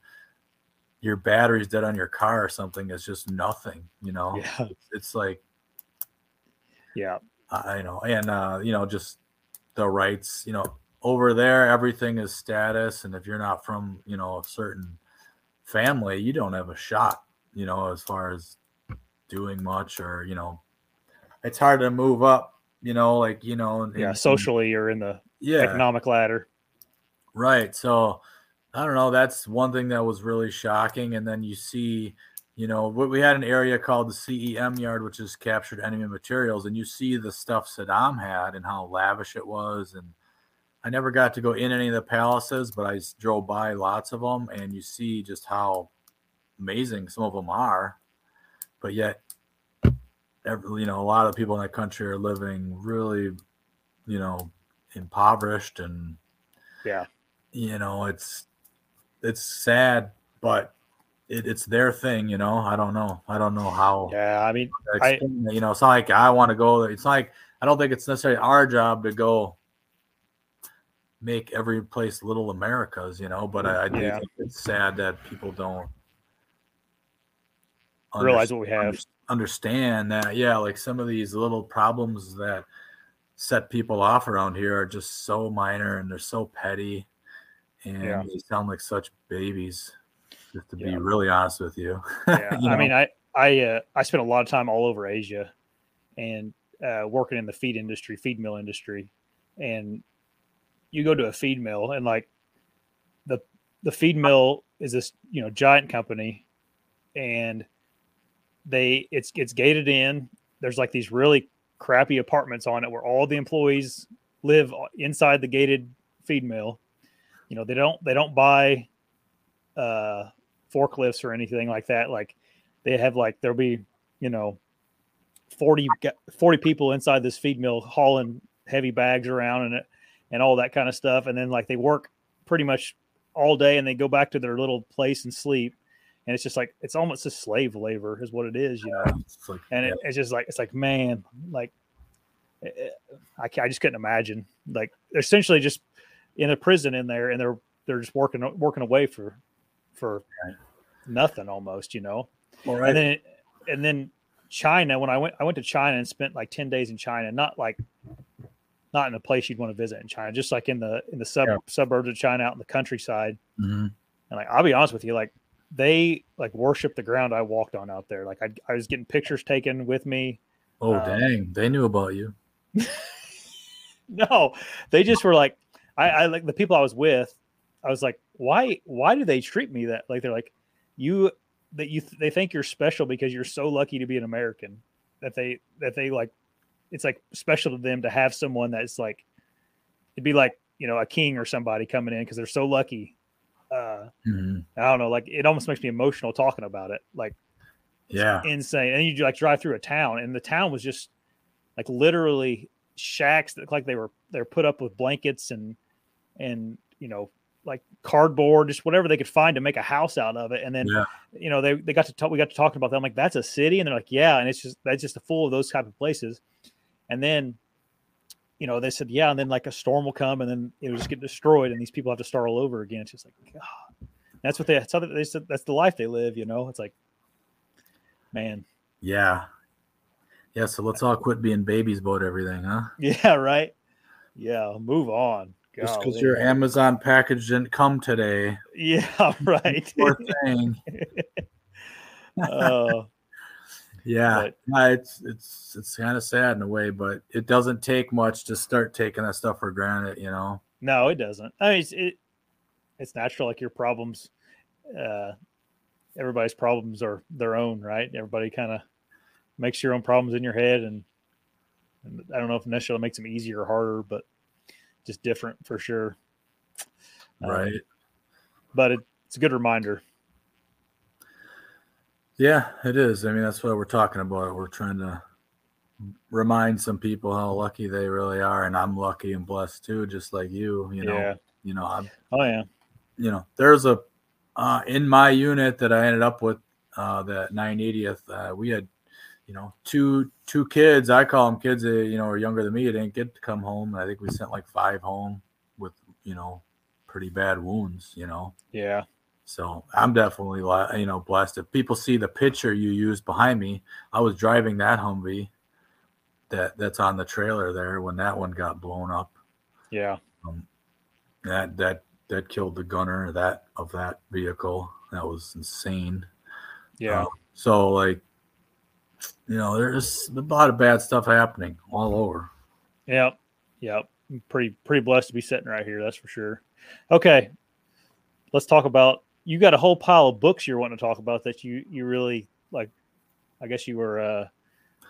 your battery's dead on your car or something. It's just nothing, you know. Yeah. It's, it's like Yeah. I I know, and uh, you know, just the rights, you know, over there, everything is status, and if you're not from, you know, a certain family, you don't have a shot, you know, as far as doing much, or you know, it's hard to move up, you know, like you know, and, Yeah. Socially, you're in the yeah, economic ladder. Right. So I don't know. That's one thing that was really shocking. And then you see, you know, we we had an area called the CEM yard, which is captured enemy materials, and you see the stuff Saddam had and how lavish it was. And I never got to go in any of the palaces, but I drove by lots of them, and you see just how amazing some of them are. But yet, every, you know, a lot of people in that country are living really, you know, impoverished and Yeah. you know it's it's sad but it, it's their thing you know i don't know i don't know how Yeah. I mean, I- you know it's not like i want to go there it's not like i don't think it's necessarily our job to go make every place little americas you know but i, I do Yeah. think it's sad that people don't realize what we have. understand that yeah like some of these little problems that set people off around here are just so minor and they're so petty and Yeah. they sound like such babies just to be Yeah. really honest with you Yeah. You I mean, I, I, uh, I spent a lot of time all over Asia and uh, working in the feed industry, feed mill industry. And you go to a feed mill and like the, the feed mill is this, you know, giant company and they, it's, it's gated in. There's like these really crappy apartments on it where all the employees live inside the gated feed mill. You know, they don't, they don't buy, uh, forklifts or anything like that. Like they have like there'll be you know 40, ga- 40 people inside this feed mill hauling heavy bags around and it and all that kind of stuff. And then like they work pretty much all day and they go back to their little place and sleep. And it's just like it's almost a slave labor is what it is, you know. Like, And yeah, it's just like it's like man, like eh, eh, I, I just couldn't imagine. Like they're essentially just in a prison in there, and they're they're just working working away for for nothing almost, you know. all right. And then and then China. When I went, I went to China and spent like ten days in China. Not like not in a place you'd want to visit in China, just like in the in the sub Yeah. suburbs of China, out in the countryside. Mhm. And like I'll be honest with you, like they like worship the ground I walked on out there. Like I, I was getting pictures taken with me. oh uh, dang they knew about you No, they just were like, I, I like the people I was with. I was like, why, why do they treat me that? Like they're like, you that you they think you're special because you're so lucky to be an American. That they that they like, it's like special to them to have someone that's like, it'd be like you know a king or somebody coming in because they're so lucky. Uh, Mhm. I don't know, like it almost makes me emotional talking about it. Like yeah insane. And you like drive through a town, and the town was just like literally shacks that like they were they're put up with blankets and and you know like cardboard, just whatever they could find to make a house out of it. And then Yeah. you know they they got to talk. We got to talking about that. I'm like, that's a city, and they're like, yeah, and it's just that's just a full of those type of places. And then you know they said yeah, and then like a storm will come, and then it will just get destroyed, and these people have to start all over again. It's just like God. That's what they. That's they said. That's the life they live. You know, it's like, man, Yeah. Yeah, so let's all quit being babies about everything, huh? Yeah, right. Yeah, move on. Just because your Amazon package didn't come today. Yeah, right. Poor thing. uh, Yeah, But- it's it's it's kind of sad in a way, but it doesn't take much to start taking that stuff for granted, you know. no, it doesn't. I mean, it's, it, it's natural. Like your problems, uh, everybody's problems are their own, right? Everybody kind of makes your own problems in your head, and, and I don't know if necessarily makes them easier or harder, but just different for sure. Um, Right. But it, it's a good reminder. Yeah, it is. I mean, that's what we're talking about. We're trying to remind some people how lucky they really are, and I'm lucky and blessed too, just like you. You know, yeah. you know, I'm, Oh yeah. you know, there's a uh, in my unit that I ended up with, uh, the 980th. Uh, we had, you know, two two kids. I call them kids. That, you know, are younger than me. They didn't get to come home. I think we sent like five home with, you know, pretty bad wounds. You know. Yeah. So I'm definitely, you know, blessed. If people see the picture you used behind me, I was driving that Humvee that that's on the trailer there when that one got blown up. Yeah. Um, That that that killed the gunner that of that vehicle. That was insane. Yeah. Uh, so like, you know, there's a lot of bad stuff happening all over. Yep. Yep. I'm pretty pretty blessed to be sitting right here, that's for sure. Okay. Let's talk about you got a whole pile of books you're wanting to talk about that you you really like I guess you were uh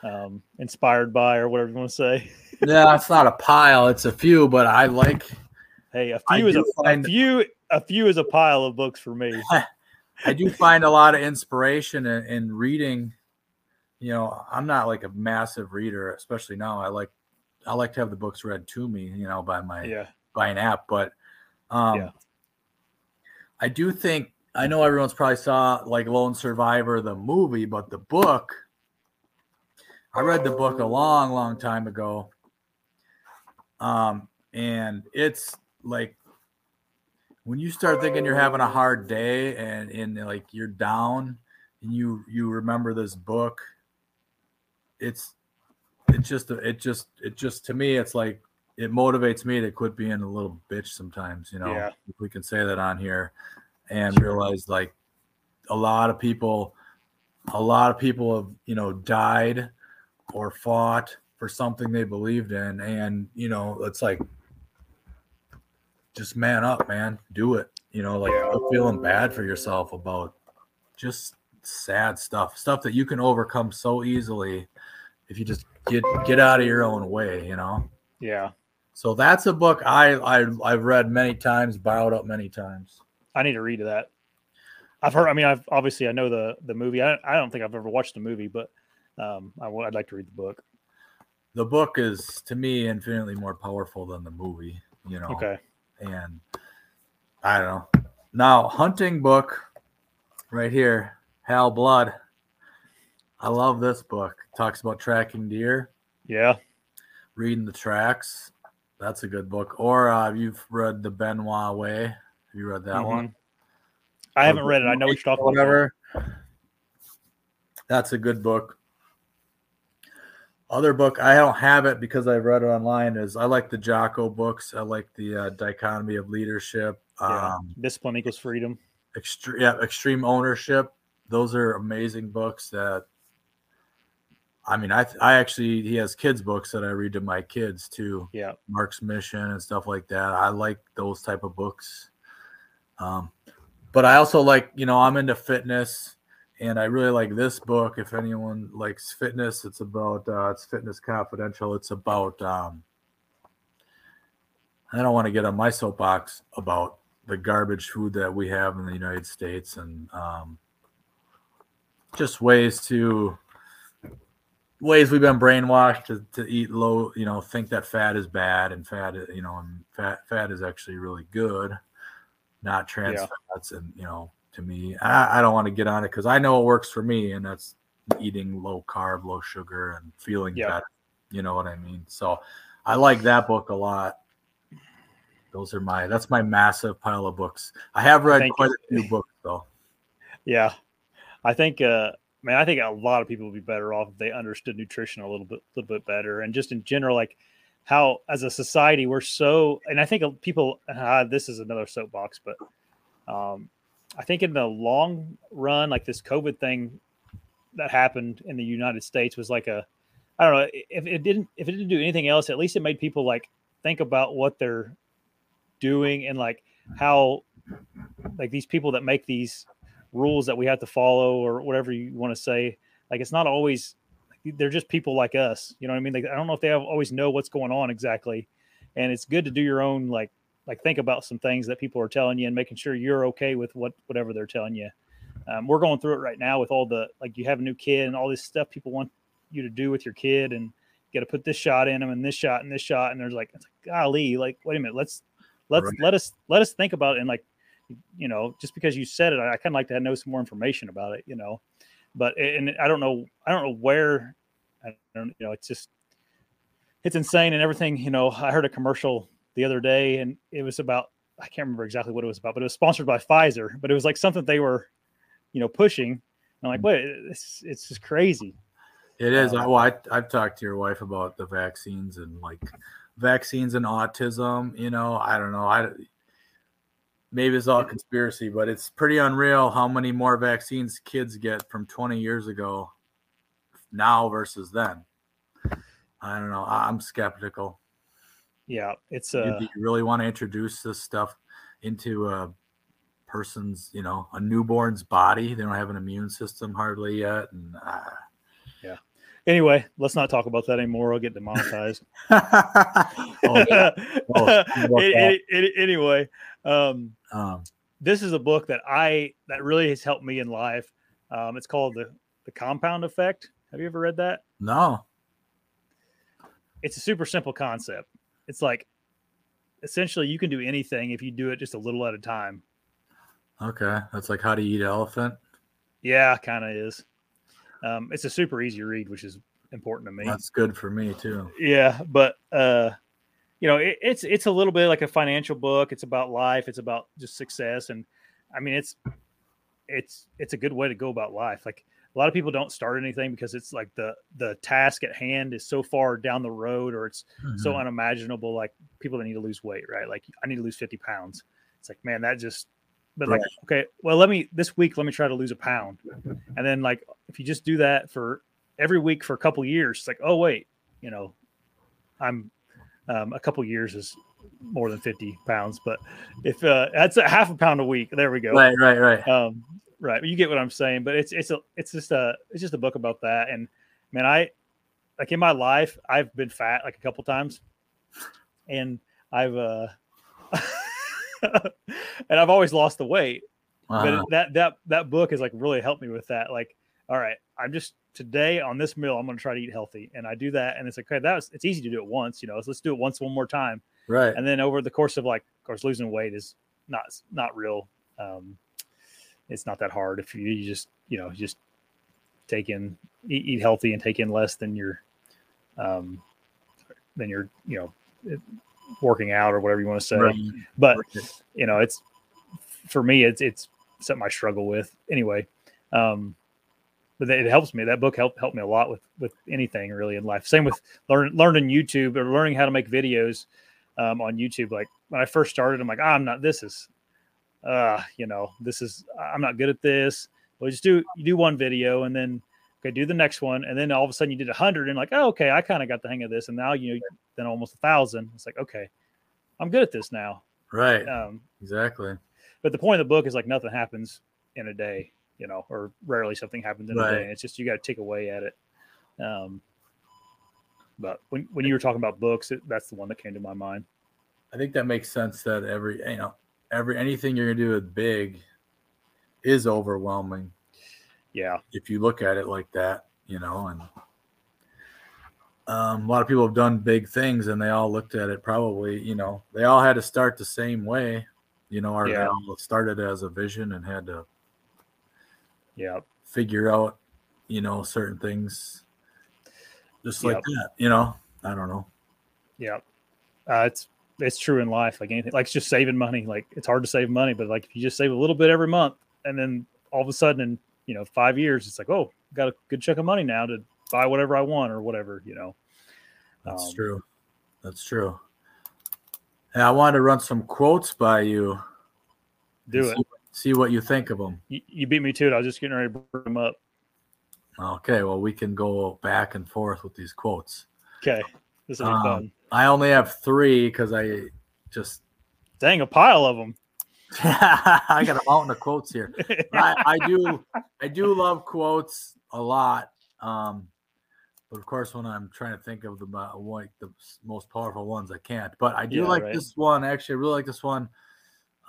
um inspired by or whatever you want to say. yeah, it's not a pile; it's a few. But I like Hey, a few is a, do a few a few is a pile of books for me. I do find a lot of inspiration in, in reading. You know, I'm not like a massive reader, especially now. I like I like to have the books read to me, you know, by my Yeah. by an app. But um Yeah. I do think I know everyone's probably saw like Lone Survivor the movie, but the book I read the book a long, long time ago. Um, and it's like when you start thinking you're having a hard day and and like you're down and you you remember this book, it's it just it just it just to me it's like it motivates me to quit being a little bitch sometimes, you know. Yeah. If we can say that on here and realize like a lot of people a lot of people have, you know, died or fought for something they believed in and, you know, it's like just man up, man. Do it. You know, like Yeah. feeling bad for yourself about just sad stuff, stuff that you can overcome so easily if you just get get out of your own way, you know. Yeah. So that's a book I, I I've read many times, borrowed up many times. I need to read that. I've heard. I mean, I've obviously I know the the movie. I, I don't think I've ever watched the movie, but um, I, would like to read the book. The book is to me infinitely more powerful than the movie, you know. Okay. and I don't know. Now, hunting book right here, Hal Blood. I love this book. Talks about tracking deer, Yeah. reading the tracks. That's a good book. Or uh, you've read The Benoit Way. Have you read that Mhm. one? I haven't read it. I know what you're talking about. Whatever. That's a good book. Other book I don't have it because I've read it online. Is I like the Jocko books. I like the uh, Dichotomy of Leadership. Yeah. Um, Discipline equals freedom. extreme yeah extreme ownership those are amazing books that i mean i i actually he has kids books that i read to my kids too. Yeah. Marc's Mission and stuff like that. I like those type of books. Um but i also like you know i'm into fitness and i really like this book. If anyone likes fitness it's about uh it's fitness confidential. It's about um i don't want to get on my soapbox about the garbage food that we have in the United States and um, just ways to ways we've been brainwashed to, to eat low, you know, think that fat is bad and fat, you know, and fat fat is actually really good, not trans Yeah. fats. And you know, to me, I, I don't want to get on it because I know it works for me, and that's eating low carb, low sugar, and feeling Yeah. better. You know what I mean? So I like that book a lot those are my that's my massive pile of books. I have read Thank quite you. a few books though. Yeah. I think, uh, mean, I think a lot of people would be better off if they understood nutrition a little bit, little bit better, and just in general, like how as a society we're so. And I think people. Uh, this is another soapbox, but um, I think in the long run, like this COVID thing that happened in the United States was like a. I don't know if it didn't if it didn't do anything else. At least it made people like think about what they're doing and like how like these people that make these rules that we have to follow or whatever you want to say. Like it's not always they're just people like us you know what i mean? Like, i don't know if they have, always know what's going on exactly. And it's good to do your own like like think about some things that people are telling you and making sure you're okay with what whatever they're telling you. Um, we're going through it right now with all the like you have a new kid and all this stuff people want you to do with your kid and you got to put this shot in them and this shot and this shot. And there's like, like golly like wait a minute let's let's right. let us let us think about it and like you know, just because you said it, I, I kind of like to know some more information about it, you know. But and I don't know, I don't know where, I don't, you know, it's just, it's insane and everything. You know, I heard a commercial the other day, and it was about, I can't remember exactly what it was about, but it was sponsored by Pfizer. But it was like something they were, you know, pushing. And I'm like, hmm. wait, it's it's just crazy. It is. Um, well, I, I've talked to your wife about the vaccines and like vaccines and autism. You know, I don't know. I maybe it's all conspiracy, but it's pretty unreal how many more vaccines kids get from 20 years ago now versus then. I don't know. I'm skeptical. Yeah, it's uh, do you really want to introduce this stuff into a person's, you know, a newborn's body? They don't have an immune system hardly yet, and uh, yeah. Anyway, let's not talk about that anymore. I'll get demonetized. oh, oh, anyway, um, um, this is a book that I that really has helped me in life. Um, it's called the the Compound Effect. Have you ever read that? No. It's a super simple concept. It's like essentially you can do anything if you do it just a little at a time. Okay, that's like how to eat an elephant. Yeah, kind of is. Um, it's a super easy read, which is important to me. That's good for me too. Yeah, but uh, you know, it, it's it's a little bit like a financial book. It's about life. It's about just success, and I mean, it's it's it's a good way to go about life. Like a lot of people don't start anything because it's like the the task at hand is so far down the road, or it's mm-hmm. so unimaginable. Like people that need to lose weight, right? Like I need to lose fifty pounds. It's like, man, that just but right. like okay well let me this week let me try to lose a pound and then like if you just do that for every week for a couple years it's like oh wait you know i'm um, a couple years is more than 50 pounds, but if uh, that's a half a pound a week, there we go. Right, right, right. Um, right. You get what I'm saying, but it's, it's a, it's just a, it's just a book about that. And man, I like in my life, I've been fat like a couple times and I've, uh, and I've always lost the weight, uh-huh. but that, that, that book has like really helped me with that. Like, all right, I'm just today on this meal, I'm going to try to eat healthy. And I do that. And it's like, okay, that was, it's easy to do it once, you know, so let's do it once, one more time. Right. And then over the course of like, of course, losing weight is not, not real. Um, it's not that hard if you, you just, you know, just take in, eat, eat healthy and take in less than you're, um, than you're, you know, working out or whatever you want to say. Right. But, you know, it's, for me, it's, it's something I struggle with anyway. Um, but it helps me. That book helped helped me a lot with with anything really in life. Same with learn, learning YouTube or learning how to make videos um, on YouTube. Like when I first started, I'm like, oh, I'm not. This is, uh, you know, this is. I'm not good at this. Well, just do you do one video and then okay, do the next one, and then all of a sudden you did a hundred and like, oh, okay, I kind of got the hang of this, and now you know, then almost a thousand. It's like, okay, I'm good at this now. Right. Um, exactly. But the point of the book is like nothing happens in a day you know, or rarely something happens in right. a day. It's just you got to take away at it. Um, but when when you were talking about books, it, that's the one that came to my mind. I think that makes sense. That every you know every anything you're gonna do with big is overwhelming. Yeah, if you look at it like that, you know, and um, a lot of people have done big things, and they all looked at it probably, you know, they all had to start the same way, you know, or yeah. they all started as a vision and had to yeah figure out you know certain things just like yep. that you know i don't know yeah uh, it's it's true in life like anything like it's just saving money like it's hard to save money but like if you just save a little bit every month and then all of a sudden in you know, five years, it's like, oh, got a good chunk of money now to buy whatever I want or whatever, you know. That's Um, true. That's true. And I wanted to run some quotes by you. Do it. See, what you think of them. You, you beat me to it. I was just getting ready to bring them up. Okay, well, we can go back and forth with these quotes. Okay. This will be Um, fun. I only have three because I just Dang, a pile of them. I got a mountain of quotes here. I, I do I do love quotes a lot. Um, but of course, when I'm trying to think of the like the most powerful ones, I can't. But I do Yeah, like right. this one. Actually, I really like this one.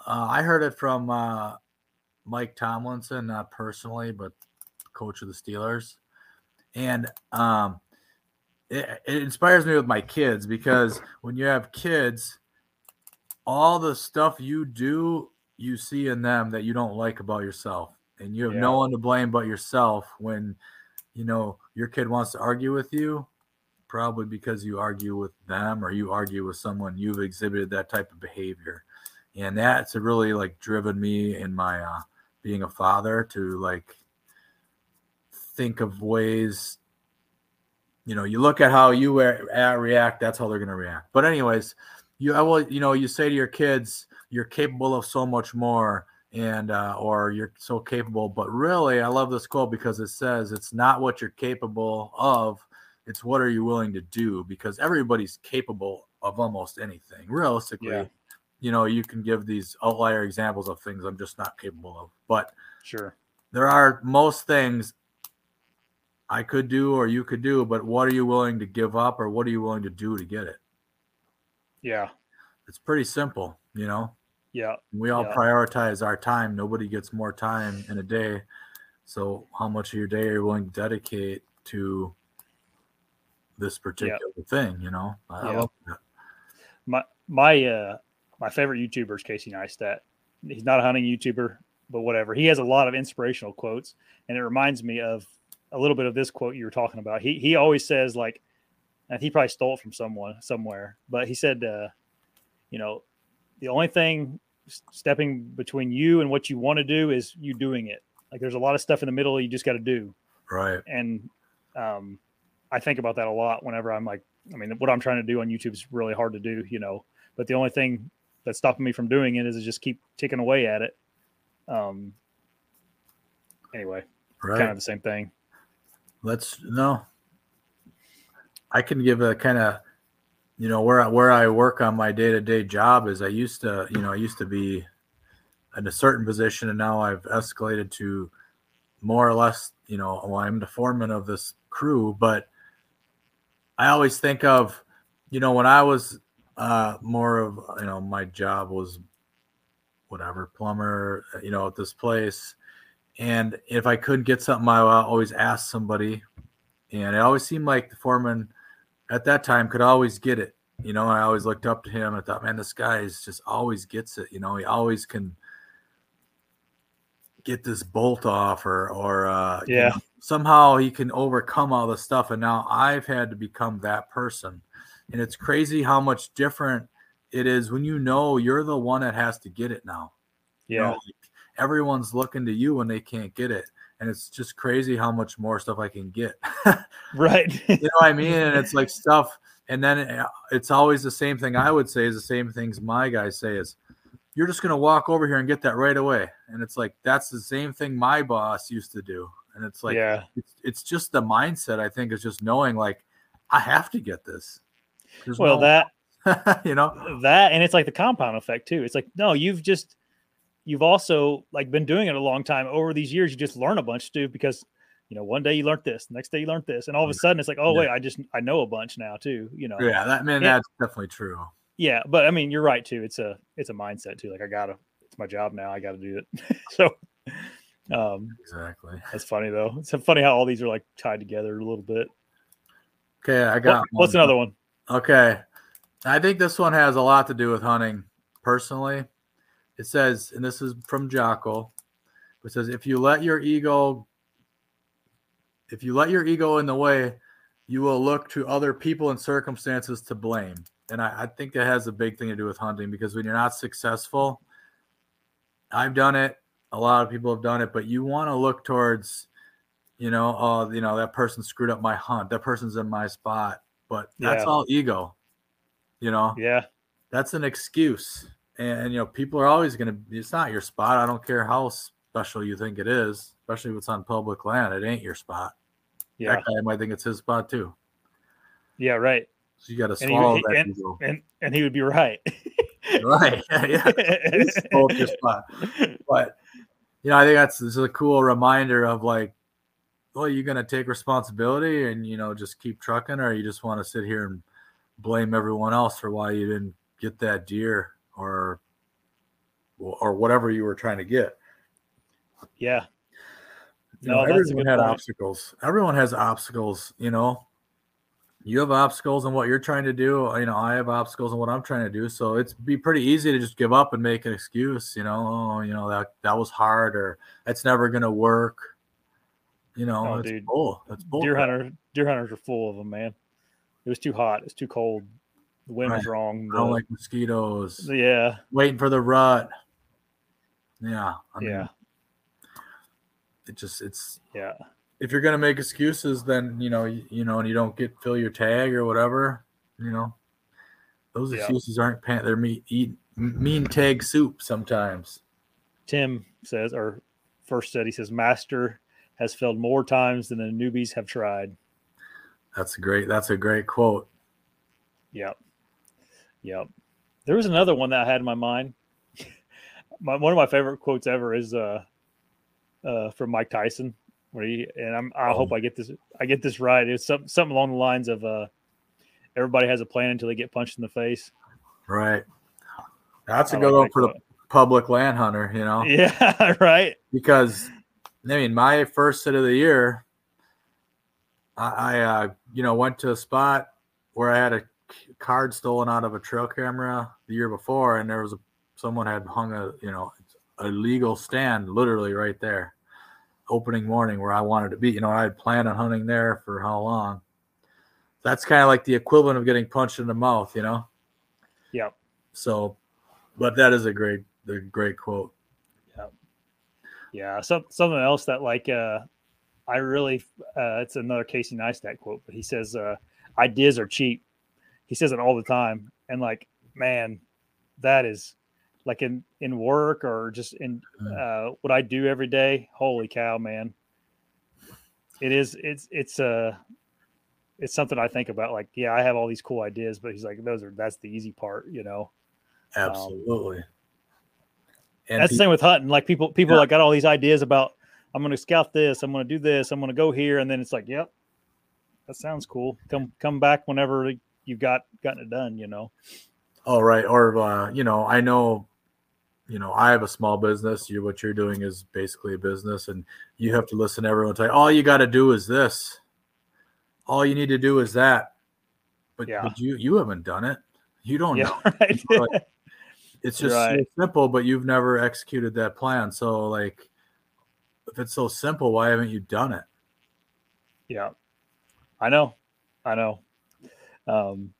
Uh, I heard it from uh, Mike Tomlinson, not personally, but coach of the Steelers, and um, it, it inspires me with my kids because when you have kids, all the stuff you do, you see in them that you don't like about yourself, and you have Yeah. no one to blame but yourself when you know your kid wants to argue with you probably because you argue with them or you argue with someone you've exhibited that type of behavior and that's really like driven me in my uh being a father to like think of ways you know you look at how you uh, react that's how they're going to react. But anyways you i will you know you say to your kids you're capable of so much more and uh, or you're so capable. But really i love this quote because it says it's not what you're capable of it's what are you willing to do? Because everybody's capable of almost anything realistically. Yeah. You know you can give these outlier examples of things i'm just not capable of but Sure. there are most things i could do or you could do but what are you willing to give up or what are you willing to do to get it Yeah. it's pretty simple you know Yeah. we all Yeah. prioritize our time. Nobody gets more time in a day. So, how much of your day are you willing to dedicate to this particular thing? You know, I, Yeah. love that. My my uh my favorite YouTuber is Casey Neistat. He's not a hunting YouTuber, but whatever. He has a lot of inspirational quotes, and it reminds me of a little bit of this quote you were talking about. He he always says like, and he probably stole it from someone somewhere, but he said, uh, you know, the only thing stepping between you and what you want to do is you doing it. Like there's a lot of stuff in the middle you just got to do Right. and um, I think about that a lot whenever I'm like, I mean, what I'm trying to do on YouTube is really hard to do, you know. But the only thing that's stopping me from doing it is to just keep ticking away at it. Um. Anyway, Right. kind of the same thing. Let's no. I can give a kind of, you know, where I, where I work on my day to day job is I used to, you know, I used to be in a certain position, and now I've escalated to more or less, you know, well, I'm the foreman of this crew, but I always think of, you know, when I was uh, more of, you know, my job was whatever plumber, you know, at this place. And if I couldn't get something, I always ask somebody. And it always seemed like the foreman at that time could always get it. You know, I always looked up to him. I thought, man, this guy is just always gets it. You know, he always can get this bolt off or, or, uh, you Yeah. know, somehow he can overcome all the stuff. And now I've had to become that person. And it's crazy how much different it is when you know you're the one that has to get it now. You know, Yeah, like, everyone's looking to you when they can't get it. And it's just crazy how much more stuff I can get. right. you know what I mean? And it's like stuff. And then it- it's always the same thing I would say is the same things my guys say is you're just going to walk over here and get that right away. And it's like, that's the same thing my boss used to do. And it's like, yeah, it's, it's just the mindset, I think, is just knowing like, I have to get this. There's well, no- that you know, that and it's like the compound effect too. It's like no, you've just you've also like been doing it a long time over these years. You just learn a bunch too because you know one day you learned this, next day you learned this, and all of a sudden it's like oh Yeah. wait, I just I know a bunch now too. You know, yeah, that man, that's definitely true. yeah but i mean you're right too it's a it's a mindset too like i gotta it's my job now i gotta do it so um Exactly. that's funny though it's funny how all these are like tied together a little bit Okay, I What- got what's another one Okay. I think this one has a lot to do with hunting personally. It says, and this is from Jocko, it says, if you let your ego, if you let your ego in the way, you will look to other people and circumstances to blame. And I, I think that has a big thing to do with hunting because when you're not successful, I've done it. a lot of people have done it, but you want to look towards, you know, oh, you know, that person screwed up my hunt. That person's in my spot. But that's Yeah. all ego. You know, Yeah. that's an excuse. And, you know, people are always going to, it's not your spot. I don't care how special you think it is, especially if it's on public land. It ain't your spot. Yeah. That guy might think it's his spot too. Yeah. Right. So you got to And he- that and- ego. And and he would be right. Right. yeah. Your spot. But you know, I think that's this is a cool reminder of like, well, you gonna take responsibility and you know just keep trucking, or you just want to sit here and blame everyone else for why you didn't get that deer or or whatever you were trying to get. yeah. You No, know, everyone had point. obstacles. Everyone has obstacles. You know, you have obstacles in what you're trying to do. You know, I have obstacles in what I'm trying to do. So it's be pretty easy to just give up and make an excuse. You know, oh, you know that that was hard or that's never gonna work. You know, Oh, it's dude. bull. That's bull. Deer hunter deer hunters are full of them, man. It was too hot. It's too cold. The wind was Right. wrong. I don't like mosquitoes. yeah. Waiting for the rut. Yeah, I mean, yeah. it just it's Yeah. if you're gonna make excuses, then you know you, you know, and you don't get fill your tag or whatever, you know, those Yeah. excuses aren't pan. They're meat eat mean tag soup sometimes. Tim says, or first said, he says, Master has failed more times than the newbies have tried. That's a great. That's a great quote. Yep. Yep. There was another one that I had in my mind. my, one of my favorite quotes ever is uh, uh, from Mike Tyson, where he and I'm, I hope I get this I get this right. It's some, something along the lines of uh, everybody has a plan until they get punched in the face. Right. That's a I good like one for the public land hunter. You know, Yeah, right. because I mean, my first sit of the year, I, I uh, you know went to a spot where I had a card stolen out of a trail camera the year before, and there was a someone had hung a you know a legal stand literally right there, opening morning where I wanted to be. You know, I had planned on hunting there for how long. That's kind of like the equivalent of getting punched in the mouth, you know. Yeah. So, but that is a great, a great quote. Yeah, some, something else that like uh, I really uh, it's another Casey Neistat quote, but he says uh, ideas are cheap. He says it all the time, and like man, that is like in in work or just in uh, what I do every day. Holy cow, man! It is it's it's uh it's something I think about. Like, yeah, I have all these cool ideas, but he's like, those are that's the easy part, you know. Absolutely. And that's the same with hunting. Like people, people Yeah. like got all these ideas about I'm going to scout this, I'm going to do this, I'm going to go here, and then it's like, yep, that sounds cool. Come, come back whenever you've got gotten it done. You know. All right. Or, uh, you know, I know, you know, I have a small business. You, what you're doing is basically a business, and you have to listen to everyone say, all you got to do is this. All you need to do is that. But, Yeah. but you, you haven't done it. You don't yeah. know. Right. Right. It's just so simple, but you've never executed that plan. So, like, if it's so simple, why haven't you done it? yeah. I know. I know. Um,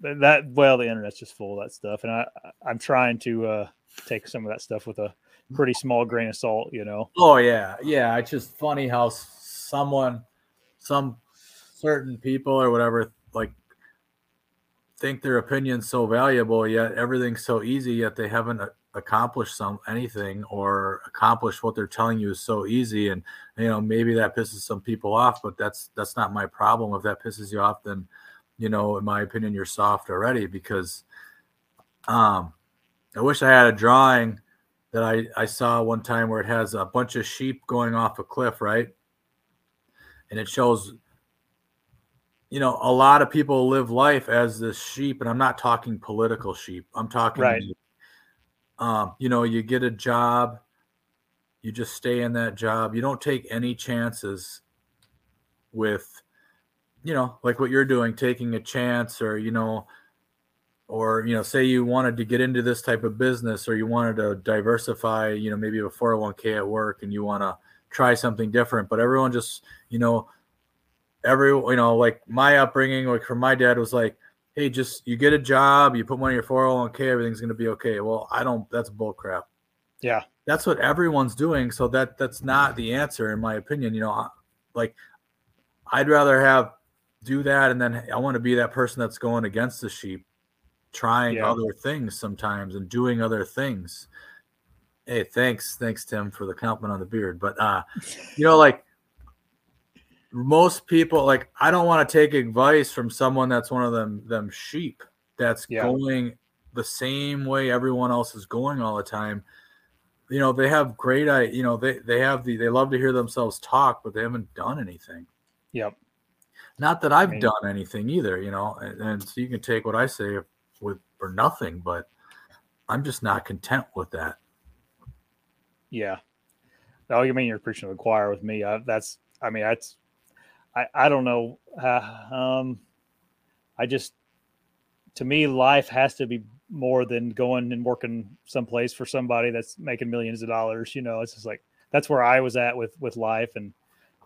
that well, the internet's just full of that stuff, and I, I'm trying to uh, take some of that stuff with a pretty small grain of salt. You know. Oh yeah, yeah. It's just funny how someone, some certain people or whatever, think their opinion's so valuable, yet everything's so easy, yet they haven't accomplished some anything or accomplished what they're telling you is so easy. And you know, maybe that pisses some people off, but that's that's not my problem. If that pisses you off, then you know, in my opinion, you're soft already because um I wish I had a drawing that I, I saw one time where it has a bunch of sheep going off a cliff, right? And it shows, you know, a lot of people live life as this sheep, and I'm not talking political sheep. I'm talking, Right. um, you know, you get a job, you just stay in that job, you don't take any chances with, you know, like what you're doing, taking a chance, or you know, or you know say you wanted to get into this type of business or you wanted to diversify you know maybe a 401k at work and you want to try something different but everyone just you know every you know like my upbringing like from my dad was like hey just you get a job you put money in your 401k everything's going to be okay well i don't that's bull crap Yeah. That's what everyone's doing. So that that's not the answer, in my opinion. You know, like I'd rather have do that, and then I want to be that person that's going against the sheep, trying Yeah. other things sometimes and doing other things. Hey, thanks, thanks Tim for the compliment on the beard. But uh, you know, like most people, like I don't want to take advice from someone that's one of them them sheep that's Yeah. going the same way everyone else is going all the time. You know, they have great I you know, they they have the they love to hear themselves talk, but they haven't done anything. Yep. Not that I've mean- done anything either, you know, and, and so you can take what I say with for nothing, but I'm just not content with that. Yeah. Oh, you mean you're preaching to the choir with me? I, that's, I mean, that's, I, I don't know. Uh, um, I just, to me, life has to be more than going and working someplace for somebody that's making millions of dollars. You know, it's just like that's where I was at with with life, and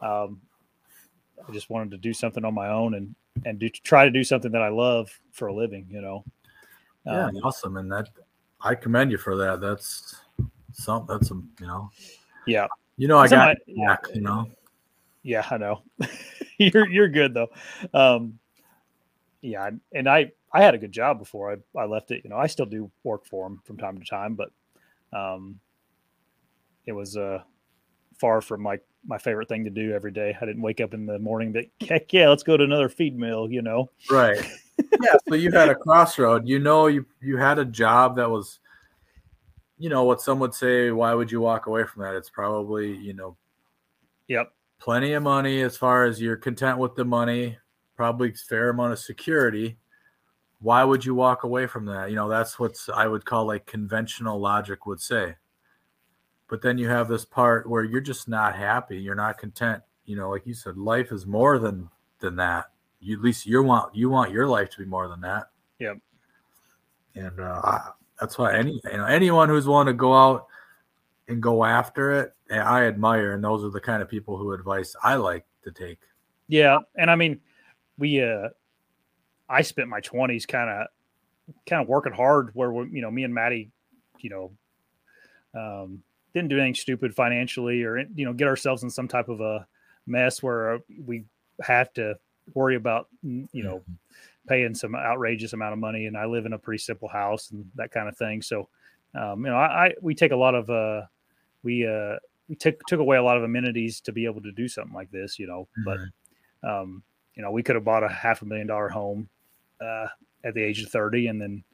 um, I just wanted to do something on my own and and do try to do something that I love for a living. You know. Yeah, Um, awesome. And that I commend you for that. That's some that's some, you know. Yeah. You know, I got it back, you know. Yeah, I know. you're you're good though. Um, yeah, and I I had a good job before I, I left it. You know, I still do work for them from time to time, but um, it was uh far from like my favorite thing to do every day. I didn't wake up in the morning, but heck yeah, let's go to another feed mill. You know. Right. yeah. So you had a crossroad. You know, you you had a job that was, you know, what some would say. Why would you walk away from that? It's probably you know Yep. Plenty of money as far as you're content with the money, probably fair amount of security. Why would you walk away from that? You know, that's what's I would call like conventional logic would say. But then you have this part where you're just not happy, you're not content. You know, like you said, life is more than than that. You at least you want you want your life to be more than that. Yep. And uh, that's why any you know anyone who's willing to go out and go after it, eh, I admire, and those are the kind of people who advice I like to take. Yeah, and I mean, we uh, I spent my twenties kind of kind of working hard. Where we, you know, me and Maddie, you know, um, didn't do anything stupid financially, or you know, get ourselves in some type of a mess where we have to worry about you know paying some outrageous amount of money. And I live in a pretty simple house and that kind of thing. So, um, you know, I, I we take a lot of uh, we uh, we took took away a lot of amenities to be able to do something like this. You know, but um, you know, we could have bought a half a million dollar home uh, at the age of 30 and then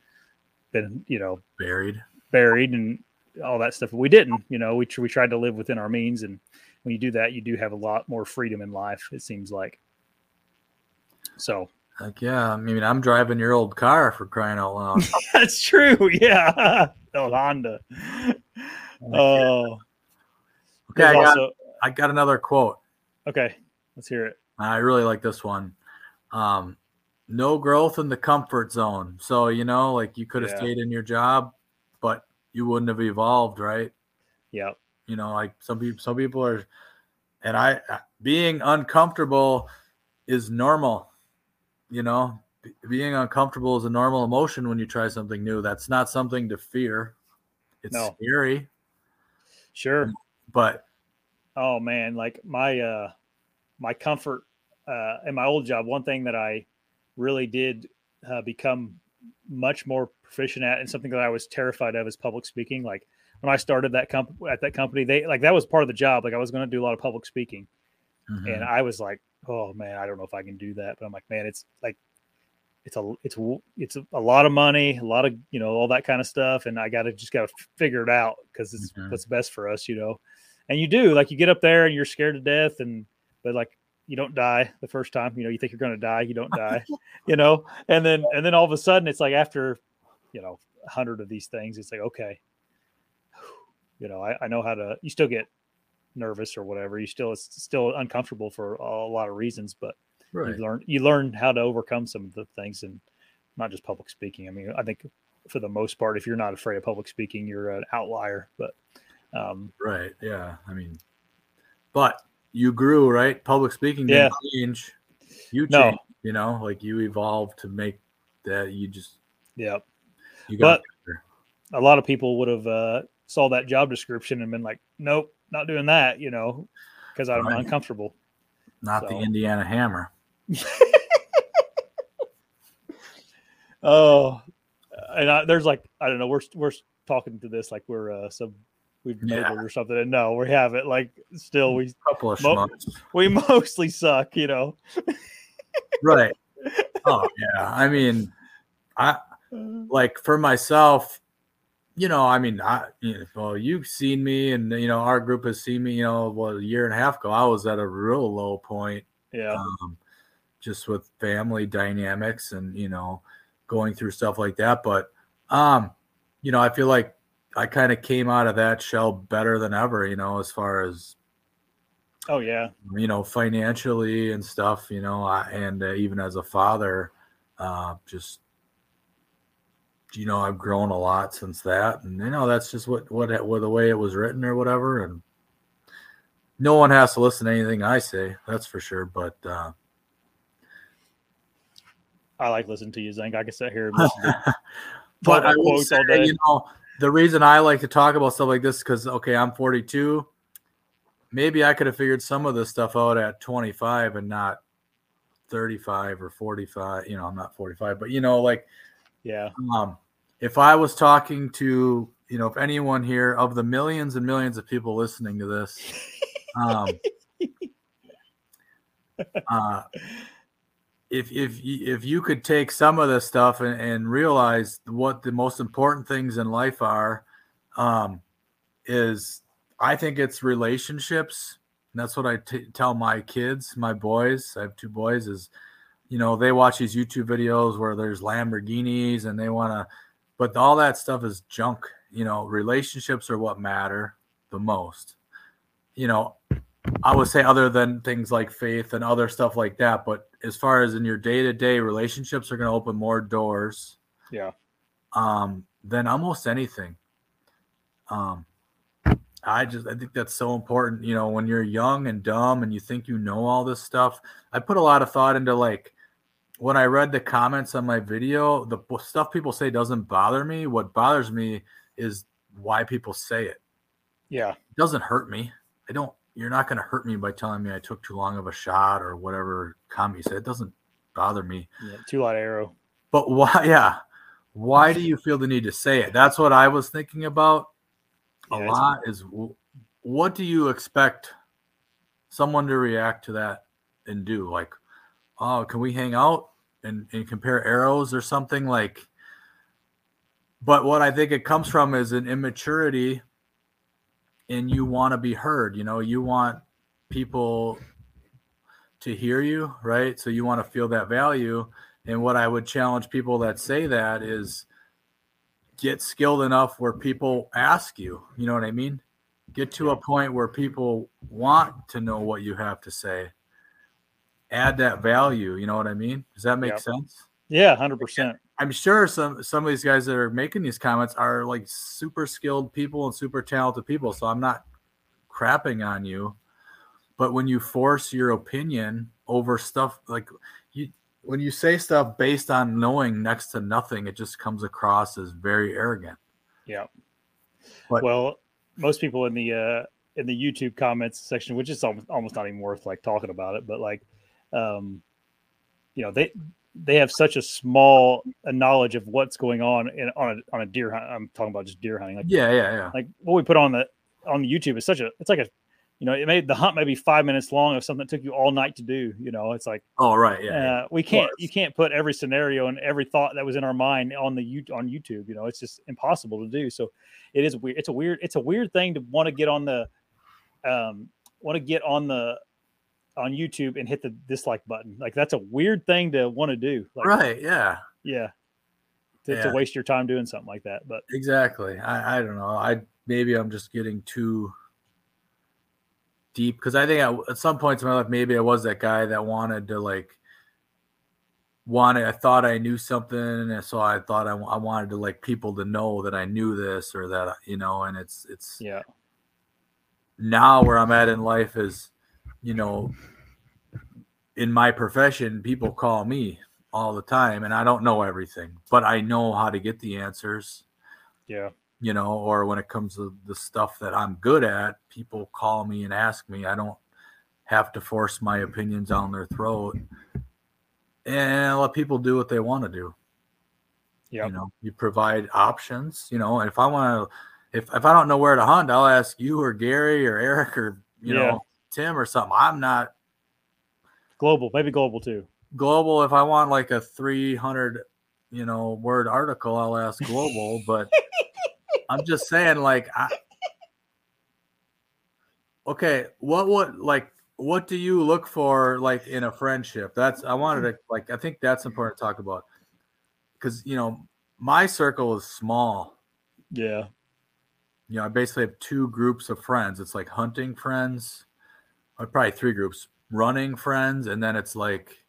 been, you know, Buried. buried and all that stuff. But we didn't, you know, we, tr- we tried to live within our means. And when you do that, you do have a lot more freedom in life, it seems like. So Like, yeah, I mean, I'm driving your old car for crying out loud. that's true. Yeah. Old Honda. Oh, okay, I got, also, I got another quote. okay. Let's hear it. I really like this one. Um, no growth in the comfort zone. So, you know, like you could have Yeah. stayed in your job, but you wouldn't have evolved, right? Yeah. You know, like some people, some people are, and I, being uncomfortable is normal. You know, being uncomfortable is a normal emotion when you try something new. That's not something to fear. It's No. scary, Sure. but Oh man, like my uh my comfort uh in my old job, one thing that I really did uh, become much more proficient at and something that I was terrified of is public speaking. Like when I started that comp at that company, they like that was part of the job. Like I was going to do a lot of public speaking Mhm. and I was like, "Oh man, I don't know if I can do that." But I'm like, "Man, it's like it's a it's it's a, lot of money, a lot of you know all that kind of stuff, and I got to just got to figure it out because it's Mhm. what's best for us, you know." And you do like you get up there and you're scared to death, and but like you don't die the first time. You know, you think you're going to die, you don't die, you know, and then and then all of a sudden it's like after you know a hundred of these things, it's like okay, you know, I, I know how to. You still get nervous or whatever. You still it's still uncomfortable for a lot of reasons, but right. you learn you learn how to overcome some of the things and not just public speaking. I mean, I think for the most part, if you're not afraid of public speaking, you're an outlier. But um, Right. Yeah. I mean, but you grew, right? Public speaking Yeah. didn't change. You No. changed, you know, like you evolved to make that you just, yeah, you got But- a lot of people would have uh, saw that job description and been like, nope, not doing that, you know, because I'm Right. uncomfortable. Not the Indiana Hammer. Oh, and I, there's like I don't know. We're we're talking to this like we're uh, some we've made Yeah. it or something, and no, we haven't. Like still, we couple of Mo- we mostly suck, you know. right. Oh yeah. I mean, I like for myself, you know, I mean, I you know, well, you've seen me, and you know, our group has seen me. You know, well, a year and a half ago, I was at a real low point, Yeah, um, just with family dynamics, and you know, going through stuff like that. But, um, you know, I feel like I kind of came out of that shell better than ever. You know, as far as oh yeah, you know financially and stuff you know I, and uh, even as a father uh just you know i've grown a lot since that and you know that's just what what, what the way it was written or whatever and no one has to listen to anything i say that's for sure but uh I like listening to you, Zank. I can sit here and listen to but i will say, all day. you know the reason i like to talk about stuff like this because okay i'm 42 maybe i could have figured some of this stuff out at 25 and not 35 or 45 you know i'm not 45 but you know like yeah, um if i was talking to you know if anyone here of the millions and millions of people listening to this um uh if if if you could take some of this stuff and, and realize what the most important things in life are um is i think it's relationships. And that's what I t- tell my kids my boys. I have two boys is you know they watch these youtube videos where there's lamborghinis and they want to but all that stuff is junk. You know relationships are what matter the most. You know i would say other than things like faith and other stuff like that but as far as in your day-to-day relationships are going to open more doors yeah, um, than almost anything. Um, I just I think that's so important. You know, when you're young and dumb and you think you know all this stuff, I put a lot of thought into like when I read the comments on my video. The stuff people say doesn't bother me. What bothers me is why people say it. yeah, It doesn't hurt me. I don't. You're not going to hurt me by telling me I took too long of a shot or whatever comment you said. It doesn't bother me. yeah. Too light arrow. But why? Yeah. Why do you feel the need to say it? That's what I was thinking about a Yeah, lot. Is what do you expect someone to react to that and do? Like, oh, can we hang out and, and compare arrows or something like? But what I think it comes from is an immaturity, and you want to be heard. You know, you want people to hear you, right? So you want to feel that value. And what I would challenge people that say that is get skilled enough where people ask you, you know what I mean? Get to a point where people want to know what you have to say. Add that value, you know what I mean? Does that make Yep. sense? Yeah, hundred percent. I'm sure some some of these guys that are making these comments are like super skilled people and super talented people. So I'm not crapping on you. But when you force your opinion over stuff like you when you say stuff based on knowing next to nothing, it just comes across as very arrogant. Yeah. But- well, most people in the uh in the YouTube comments section, which is almost almost not even worth like talking about it, but like um you know, they they have such a small uh, knowledge of what's going on in on a on a deer hunt. I'm talking about just deer hunting. Like Yeah, yeah, yeah. like what we put on the on the YouTube is such a it's like a you know, it made the hunt maybe five minutes long of something that took you all night to do. You know, it's like Oh, right. Yeah. yeah. uh, we can't you can't put every scenario and every thought that was in our mind on the you on YouTube. You know, it's just impossible to do. So it is weird. It's a weird. It's a weird thing to want to get on the um want to get on the on YouTube and hit the dislike button. Like that's a weird thing to want to do. Like, right. Yeah. Yeah. To, to waste your time doing something like that. But Exactly. I, I don't know. I maybe I'm just getting too deep because I think I, at some points in my life maybe I was that guy that wanted to like wanted I thought I knew something and so I thought I, I wanted to like people to know that I knew this or that you know and it's it's yeah. now where I'm at in life is you know in my profession people call me all the time and I don't know everything but I know how to get the answers Yeah. you know, or when it comes to the stuff that I'm good at, people call me and ask me. I don't have to force my opinions down their throat and let people do what they want to do. Yeah. You know, you provide options, you know, and if I want to, if, if I don't know where to hunt, I'll ask you or Gary or Eric or, you Yeah. know, Tim or something. I'm not Global, maybe global too. global. If I want like a 300, you know, word article, I'll ask global, but I'm just saying, like, I, okay, what would like, what do you look for, like, in a friendship? That's I wanted to like, I think that's important to talk about because you know my circle is small. Yeah. You know, I basically have two groups of friends. It's like hunting friends, Uh, probably three groups: running friends, and then it's like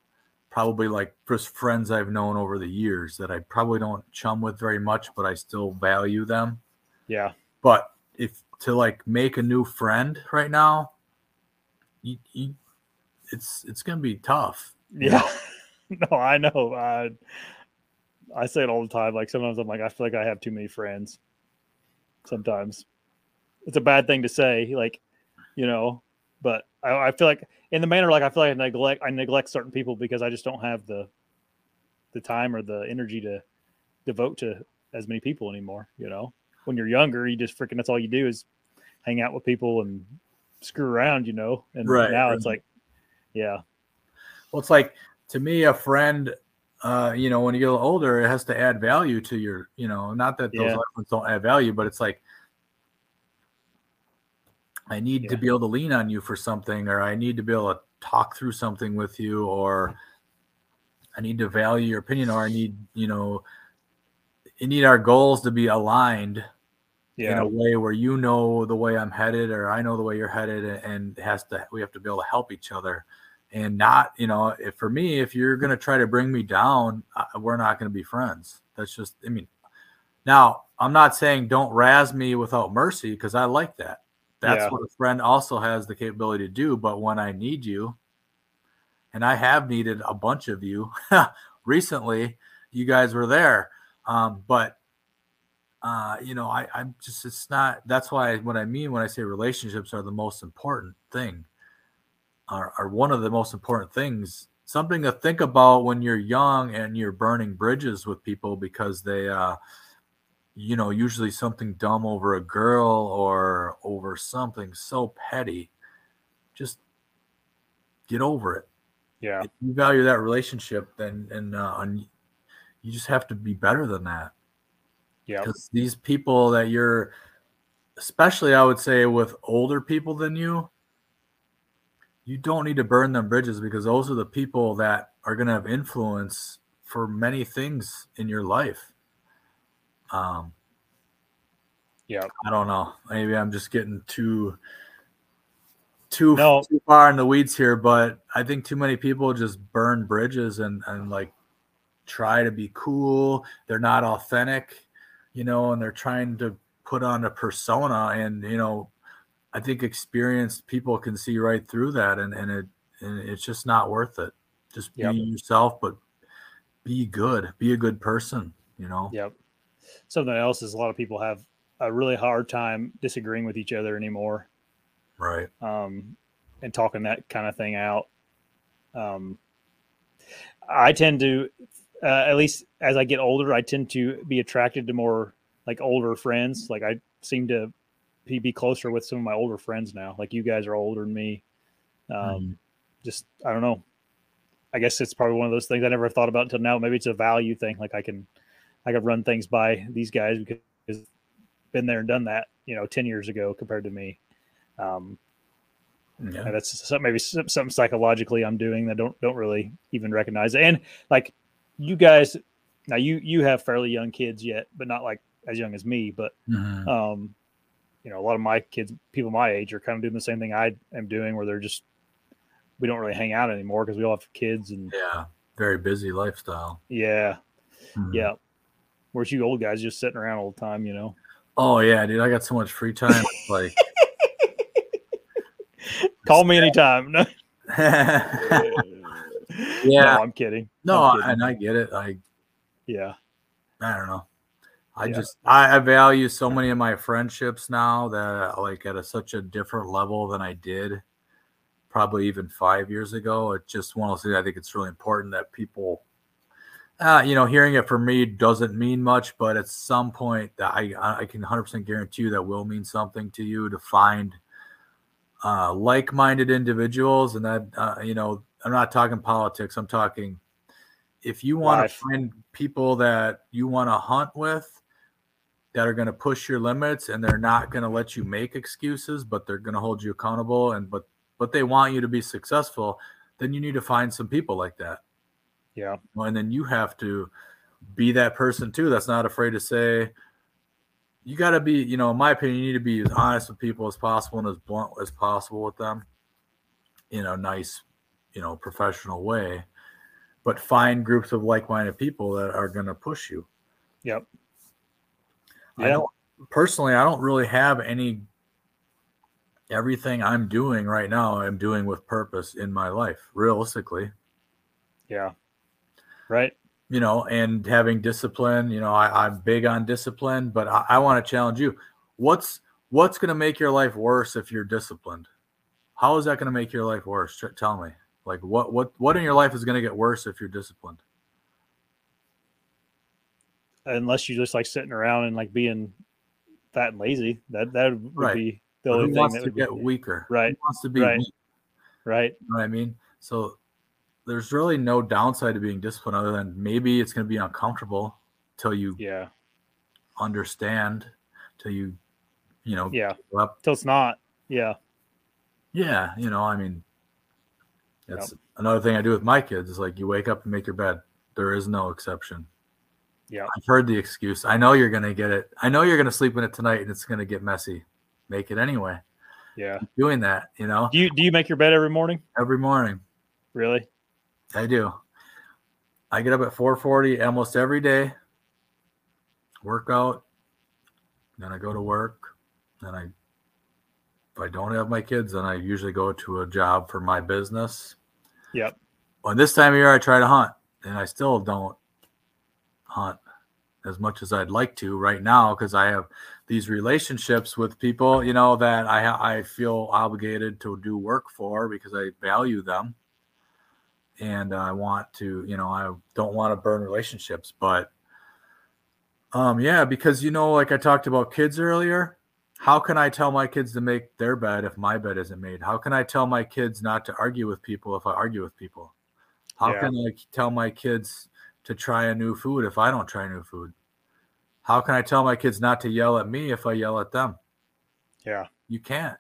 probably like just friends I've known over the years that I probably don't chum with very much, but I still value them. Yeah. But if to like make a new friend right now, you, you it's it's gonna be tough. Yeah. no, I know. I I say it all the time. Like sometimes I'm like, I feel like I have too many friends. Sometimes it's a bad thing to say, like, you know, but I, I feel like in the manner like I feel like I neglect I neglect certain people because I just don't have the the time or the energy to devote to as many people anymore, you know. When you're younger, you just freaking that's all you do is hang out with people and screw around, you know. And Right, now right. it's like, yeah, Well, it's like to me, a friend, uh, you know, when you get a little older, it has to add value to your, you know, not that those Yeah. ones don't add value, but it's like I need to be able to lean on you for something, or I need to be able to talk through something with you, or I need to value your opinion, or I need, you know, you need our goals to be aligned in a way where you know the way I'm headed or I know the way you're headed and it has to we have to be able to help each other. And not you know if for me if you're going to try to bring me down we're not going to be friends. That's just I mean now I'm not saying don't razz me without mercy because I like that that's Yeah. what a friend also has the capability to do but when I need you and I have needed a bunch of you recently you guys were there um, but uh, you know, I, I'm just, it's not, that's why what I mean when I say relationships are the most important thing, are, are one of the most important things. Something to think about when you're young and you're burning bridges with people because they, uh, you know, usually something dumb over a girl or over something so petty. Just get over it. yeah, If you value that relationship, then, and, uh, and you just have to be better than that yeah, because these people that you're especially i would say with older people than you you don't need to burn them bridges because those are the people that are going to have influence for many things in your life um yeah. i don't know maybe i'm just getting too too, No. too far in the weeds here but i think too many people just burn bridges and and like try to be cool they're not authentic you know and they're trying to put on a persona and you know i think experienced people can see right through that and and it and it's just not worth it just be Yep. yourself but be good be a good person you know Yep. Something else is a lot of people have a really hard time disagreeing with each other anymore right um, and talking that kind of thing out. Um, I tend to, uh, at least as I get older, I tend to be attracted to more like older friends. Like I seem to be, be closer with some of my older friends now. Like you guys are older than me. Um, Mhm. Just I don't know. I guess it's probably one of those things I never thought about until now. Maybe it's a value thing. Like I can, I could run things by these guys because been there and done that, you know, 10 years ago compared to me. Um, yeah that's some, maybe some- something psychologically I'm doing that don't, don't really even recognize it. And like you guys, now you, you have fairly young kids yet, but not like as young as me, but, Mhm. um, you know, a lot of my kids, people my age are kind of doing the same thing I am doing where they're just, we don't really hang out anymore because we all have kids and yeah very busy lifestyle yeah, Mhm. yeah. Whereas you old guys just sitting around all the time, you know, oh yeah dude i got so much free time like call me anytime. No, yeah No, I'm kidding. no I'm kidding. and i get it i yeah. I don't know. I Yeah. just I, I value so many of my friendships now that like at a, such a different level than I did probably even five years ago. It's just one of those things. I think it's really important that people, uh, you know, hearing it from me doesn't mean much, but at some point I I can 100% guarantee you that will mean something to you to find uh, like-minded individuals, and that uh, you know, I'm not talking politics. I'm talking if you want to find people that you want to hunt with that are going to push your limits and they're not going to let you make excuses but they're going to hold you accountable and but but they want you to be successful then you need to find some people like that Yeah. and then you have to be that person too that's not afraid to say you got to be you know in my opinion you need to be as honest with people as possible and as blunt as possible with them in a nice you know professional way but find groups of like-minded people that are going to push you Yep. I don't personally. I don't really have any. Everything I'm doing right now, I'm doing with purpose in my life. Realistically, Yeah. Right. you know, and having discipline. You know, I, I'm big on discipline, but I, I want to challenge you. What's what's going to make your life worse if you're disciplined? How is that going to make your life worse? Tell me. Like what what what in your life is going to get worse if you're disciplined? Unless you're just like sitting around and like being fat and lazy. That that would Right. be the only thing wants that to would be get weaker? Right. Who wants to be Right. weak? right. You know what I mean? So there's really no downside to being disciplined other than maybe it's going to be uncomfortable till you Yeah. understand, till you, you know, Yeah. up. Till it's not. Yeah. Yeah, you know, I mean, that's another thing I do with my kids is like you wake up and make your bed. There is no exception. Yeah. I've heard the excuse. I know you're going to get it. I know you're going to sleep in it tonight and it's going to get messy. Make it anyway. Yeah. Doing that, you know, Do you do you make your bed every morning? every morning. Really? I do. I get up at 4:40 almost every day. Work out, then I go to work. Then I, if I don't have my kids, then I usually go to a job for my business. Yep. Well, this time of year, I try to hunt, and I still don't hunt as much as I'd like to right now because I have these relationships with people, you know, that I I feel obligated to do work for because I value them, and I want to, you know, I don't want to burn relationships, but um, yeah, because you know, like I talked about kids earlier, how can I tell my kids to make their bed if my bed isn't made? How can I tell my kids not to argue with people if I argue with people? How Yeah. can I tell my kids to try a new food if I don't try new food? How can I tell my kids not to yell at me if I yell at them? Yeah. You can't.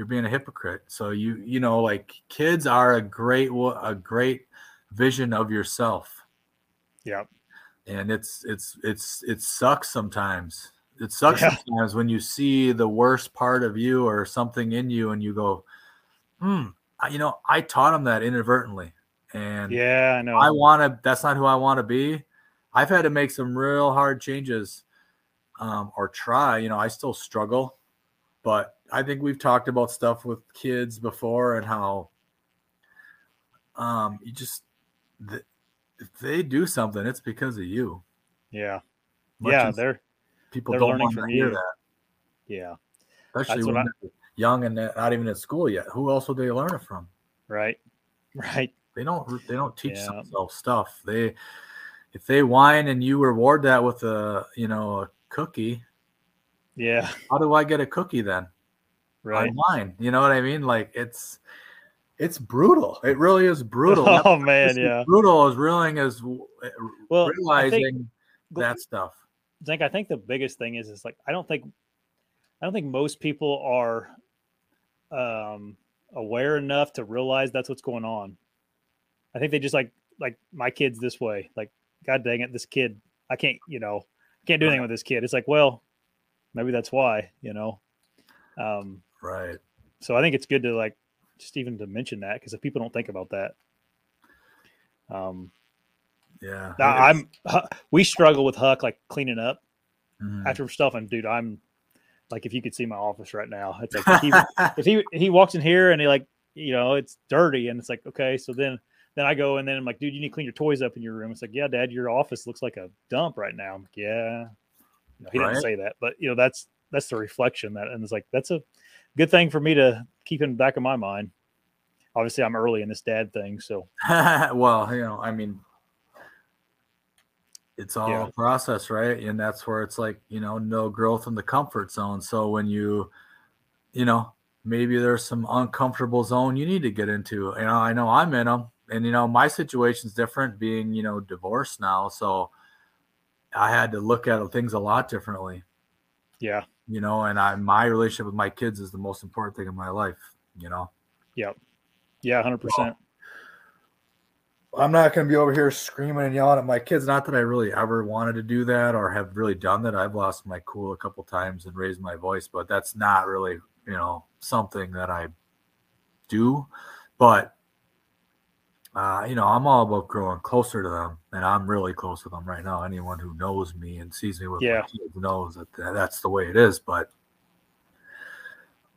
You're being a hypocrite. So you you know like kids are a great a great vision of yourself Yep. and it's it's it's it sucks sometimes it sucks Yeah. sometimes when you see the worst part of you or something in you and you go hmm I, you know i taught him that inadvertently and Yeah, I know. i want to that's not who i want to be i've had to make some real hard changes um, or try you know i still struggle but i think we've talked about stuff with kids before and how um, you just th- if they do something it's because of you yeah. Much yeah, they're people they're don't learning want to from hear you. that, yeah, especially That's when they're young and not even at school yet. Who else would they learn it from? right. Right. They don't. They don't teach Yeah. themselves stuff. They, if they whine and you reward that with a you know a cookie, Yeah. how do I get a cookie then? Right. I whine. You know what I mean? Like it's it's brutal. It really is brutal. Oh man, yeah. brutal as reeling as Well, realizing think, that stuff. Zank, I think the biggest thing is is like I don't think I don't think most people are um aware enough to realize that's what's going on. I think they just like like my kid's this way. Like, god dang it, this kid, I can't, you know, I can't do anything with this kid. It's like, well, maybe that's why, you know. Um, Right. so I think it's good to like just even to mention that because if people don't think about that. Um Yeah. I'm we struggle with Huck like cleaning up Mhm. after stuff and dude i'm like if you could see my office right now it's like if he, if he he walks in here and he like you know it's dirty and it's like okay so then then i go and then i'm like dude you need to clean your toys up in your room it's like yeah dad your office looks like a dump right now I'm like, yeah know, he Right. didn't say that, but you know, that's that's the reflection that, and it's like that's a good thing for me to keep in the back of my mind. Obviously, I'm early in this dad thing, so well, you know, I mean, it's all Yeah. a process, right? And that's where it's like, you know, no growth in the comfort zone. So when you, you know, maybe there's some uncomfortable zone you need to get into. You know, I know I'm in them, and you know, my situation's different, being you know divorced now, so I had to look at things a lot differently. yeah, You know, and I my relationship with my kids is the most important thing in my life. You know. Yep. Yeah, hundred percent. I'm not going to be over here screaming and yelling at my kids. Not that I really ever wanted to do that or have really done that. I've lost my cool a couple times and raised my voice, but that's not really, you know, something that I do. But, uh, you know, I'm all about growing closer to them, and I'm really close with them right now. Anyone who knows me and sees me with Yeah. knows that that's the way it is. But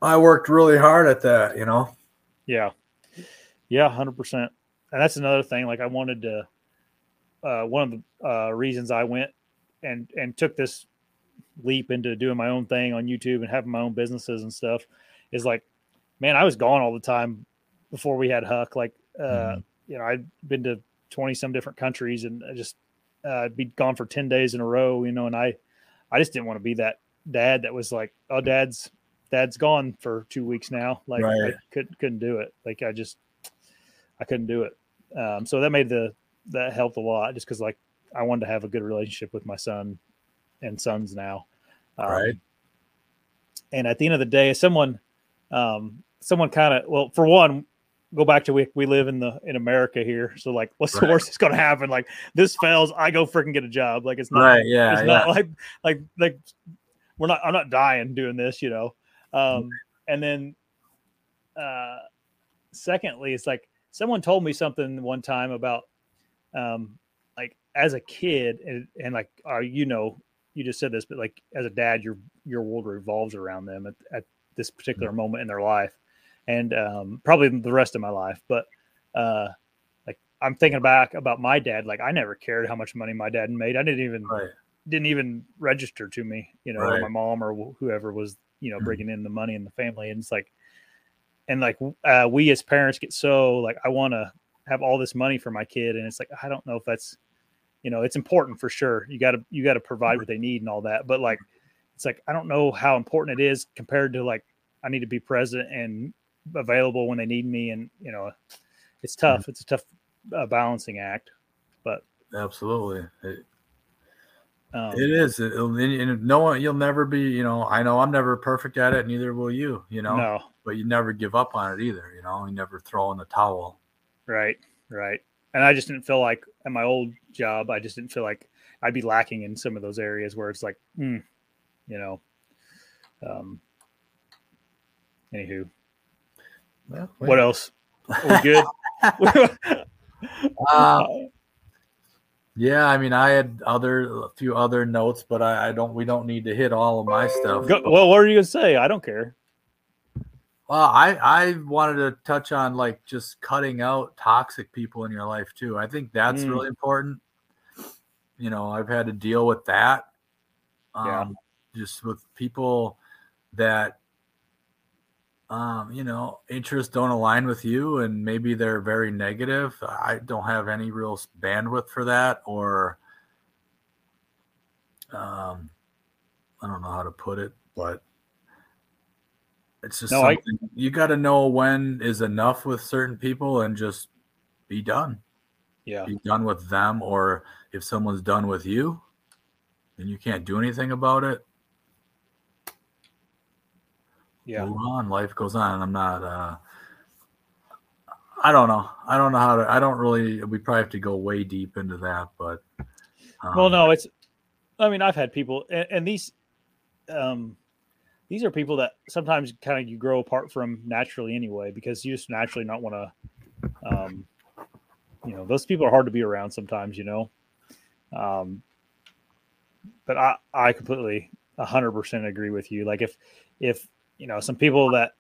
I worked really hard at that, you know. Yeah. Yeah, hundred percent. And that's another thing. Like I wanted to uh one of the uh reasons I went and and took this leap into doing my own thing on YouTube and having my own businesses and stuff is like, man, I was gone all the time before we had Huck. Like uh, Mhm. You know, I'd been to twenty some different countries and I just uh I'd be gone for ten days in a row, you know, and I I just didn't want to be that dad that was like, Oh, dad's dad's gone for two weeks now. Like I couldn't couldn't do it. Like I just I couldn't do it. Um, so that made the that helped a lot just because like I wanted to have a good relationship with my son and sons now. Um, Right. And at the end of the day, someone um, someone kind of well, for one, go back to we we live in the in America here. So like what's the worst that's gonna happen? Like this fails, I go freaking get a job. Like it's not Right. Yeah. it's yeah. not like like like we're not i'm not dying doing this you know um and then uh secondly it's like someone told me something one time about um like as a kid and, and like uh, you know you just said this but like as a dad your your world revolves around them at, at this particular moment in their life and um probably the rest of my life but uh like i'm thinking back about my dad like i never cared how much money my dad made i didn't even Right. didn't even register to me, you know, Right. my mom or wh- whoever was, you know, Mhm. bringing in the money in the family. And it's like, and like, uh, we as parents get so like, I want to have all this money for my kid. And it's like, I don't know if that's, you know, it's important for sure. You gotta, you gotta provide what they need and all that. But like, it's like, I don't know how important it is compared to like, I need to be present and available when they need me. And, you know, it's tough. It's a tough uh, balancing act. But absolutely. It, Um, it is. It, and no one, you'll never be, you know, I know I'm never perfect at it, neither will you, you know, no, but you never give up on it either, you know, you never throw in the towel. Right, right. And I just didn't feel like at my old job, I just didn't feel like I'd be lacking in some of those areas where it's like, hmm, you know. Um. Anywho, Well, what else? Are we good? Uh, yeah, I mean, I had other, a few other notes, but I, I don't, we don't need to hit all of my stuff. Go, well, what are you gonna say? I don't care. Well, I I wanted to touch on like just cutting out toxic people in your life too. I think that's Mm. really important. You know, I've had to deal with that. Um, Yeah. just with people that um, you know, interests don't align with you and maybe they're very negative. I don't have any real bandwidth for that or um I don't know how to put it, but it's just No, I- you got to know when is enough with certain people and just be done. Yeah, Be done with them, or if someone's done with you and you can't do anything about it, yeah, move on. Life goes on. I'm not. uh I don't know. I don't know how to. I don't really. We probably have to go way deep into that, but. Um, well, no, it's. I mean, I've had people, and, and these, um, these are people that sometimes kind of you grow apart from naturally anyway, because you just naturally not want to, um, you know, those people are hard to be around sometimes, you know. Um, but I, I completely, a hundred percent agree with you. Like if, if you know, some people that,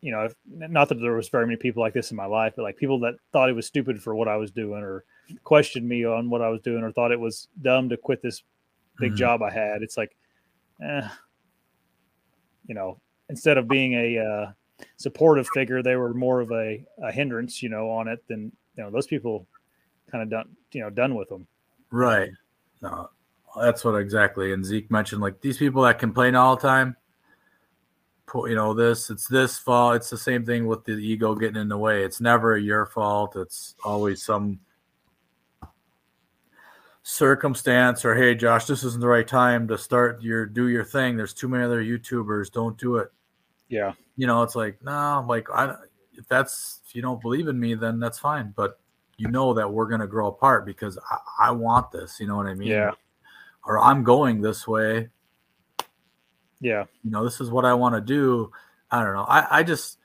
you know, if, not that there was very many people like this in my life, but like people that thought it was stupid for what I was doing or questioned me on what I was doing or thought it was dumb to quit this big Mhm. job I had. It's like, eh, you know, instead of being a uh, supportive figure, they were more of a, a hindrance, you know, on it than you know those people kind of done, you know, done with them. Right. No, that's what exactly. And Zeke mentioned like these people that complain all the time. You know, this it's this fault. It's the same thing with the ego getting in the way. It's never your fault. It's always some circumstance or hey, Josh, this isn't the right time to start your do your thing. There's too many other YouTubers. Don't do it. Yeah, You know, it's like no, like I if that's if you don't believe in me, then that's fine. But you know that we're gonna grow apart because I, I want this. You know what I mean? Yeah. Or I'm going this way. Yeah, You know, this is what I want to do. I don't know. I, I just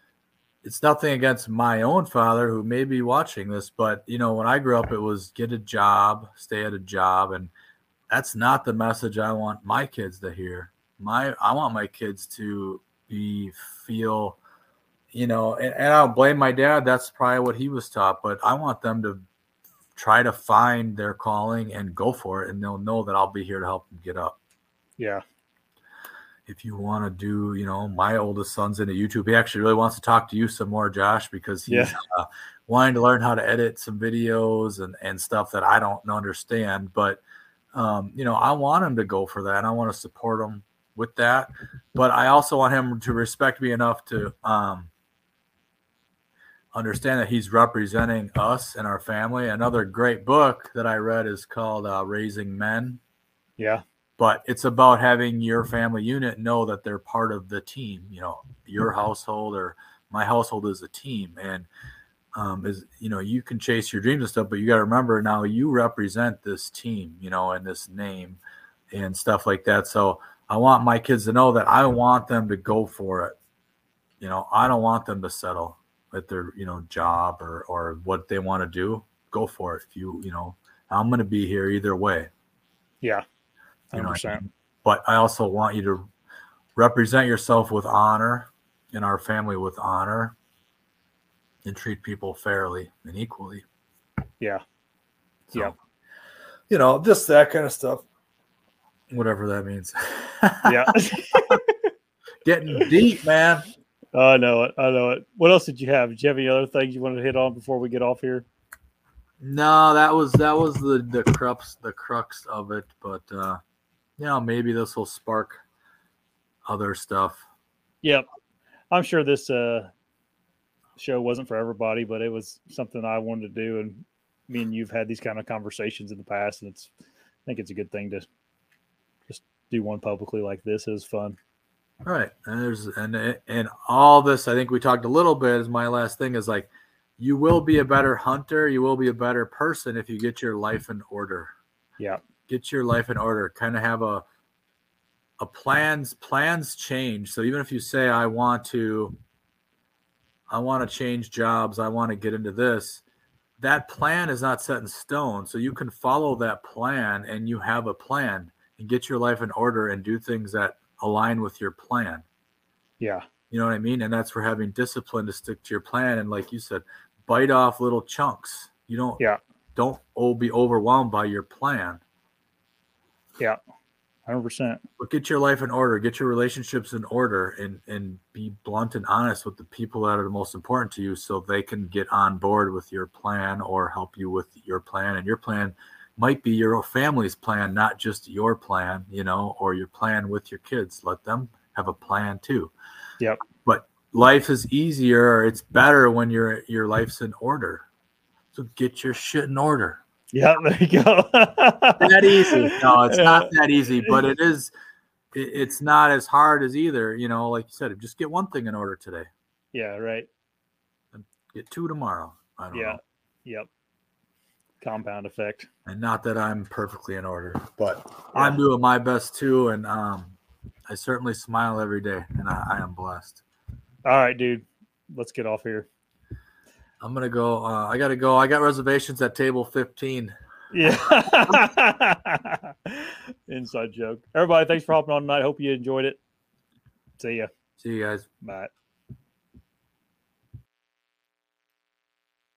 it's nothing against my own father who may be watching this, but you know, when I grew up, it was get a job, stay at a job, and that's not the message I want my kids to hear. My I want my kids to be feel, you know, and, and I don't blame my dad. That's probably what he was taught, but I want them to try to find their calling and go for it, and they'll know that I'll be here to help them get up yeah, if you want to do, you know, my oldest son's into YouTube. He actually really wants to talk to you some more, Josh, because he's Yeah. uh, wanting to learn how to edit some videos and and stuff that I don't understand. But um, you know, I want him to go for that. I want to support him with that, but I also want him to respect me enough to um, understand that he's representing us and our family. Another great book that I read is called uh, Raising Men yeah, but it's about having your family unit know that they're part of the team you know your household or my household is a team and um, is you know you can chase your dreams and stuff but you got to remember now you represent this team you know and this name and stuff like that so i want my kids to know that i want them to go for it. You know i don't want them to settle at their you know job or or what they want to do. Go for it. If you you know i'm going to be here either way. Yeah, You know hundred what I percent. mean? but I also want you to represent yourself with honor and our family with honor and treat people fairly and equally. Yeah, So, Yeah. You know, just that kind of stuff. Whatever that means. yeah. Getting deep, man. I know it. I know it. What else did you have? Did you have any other things you wanted to hit on before we get off here? No, that was that was the the crux the crux of it. But uh you know, maybe this will spark other stuff. Yep. I'm sure this uh, show wasn't for everybody, but it was something I wanted to do. And me and you've had these kind of conversations in the past, and it's I think it's a good thing to just do one publicly like this. It was fun. All right. And there's and and all this I think we talked a little bit is my last thing is like you will be a better hunter, you will be a better person if you get your life in order. Yeah. Get your life in order. Kind of have a a plans plans change. So even if you say I want to I want to change jobs, I want to get into this, that plan is not set in stone. So you can follow that plan and you have a plan and get your life in order and do things that align with your plan. Yeah. You know what I mean? And that's for having discipline to stick to your plan. And like you said, bite off little chunks. You don't Yeah. don't be overwhelmed by your plan. Yeah. 100%. But get your life in order, get your relationships in order and and be blunt and honest with the people that are the most important to you so they can get on board with your plan or help you with your plan. And your plan might be your family's plan, not just your plan, you know, or your plan with your kids. Let them have a plan too. Yep. But life is easier, or it's better when your your life's in order. So get your shit in order. Yeah. There you go. That easy? No, it's not that easy, but it is. It, it's not as hard as either. You know, like you said, just get one thing in order today. Yeah. Right. And Get two tomorrow. I don't Yeah. know. Yep. Compound effect. And not that I'm perfectly in order, but Yeah. I'm doing my best too. And um, I certainly smile every day, and I, I am blessed. All right, dude. Let's get off here. I'm gonna go. Uh, I gotta go. I got reservations at table 15. Yeah. Inside joke. Everybody, thanks for hopping on tonight. Hope you enjoyed it. See ya. See you guys. Bye.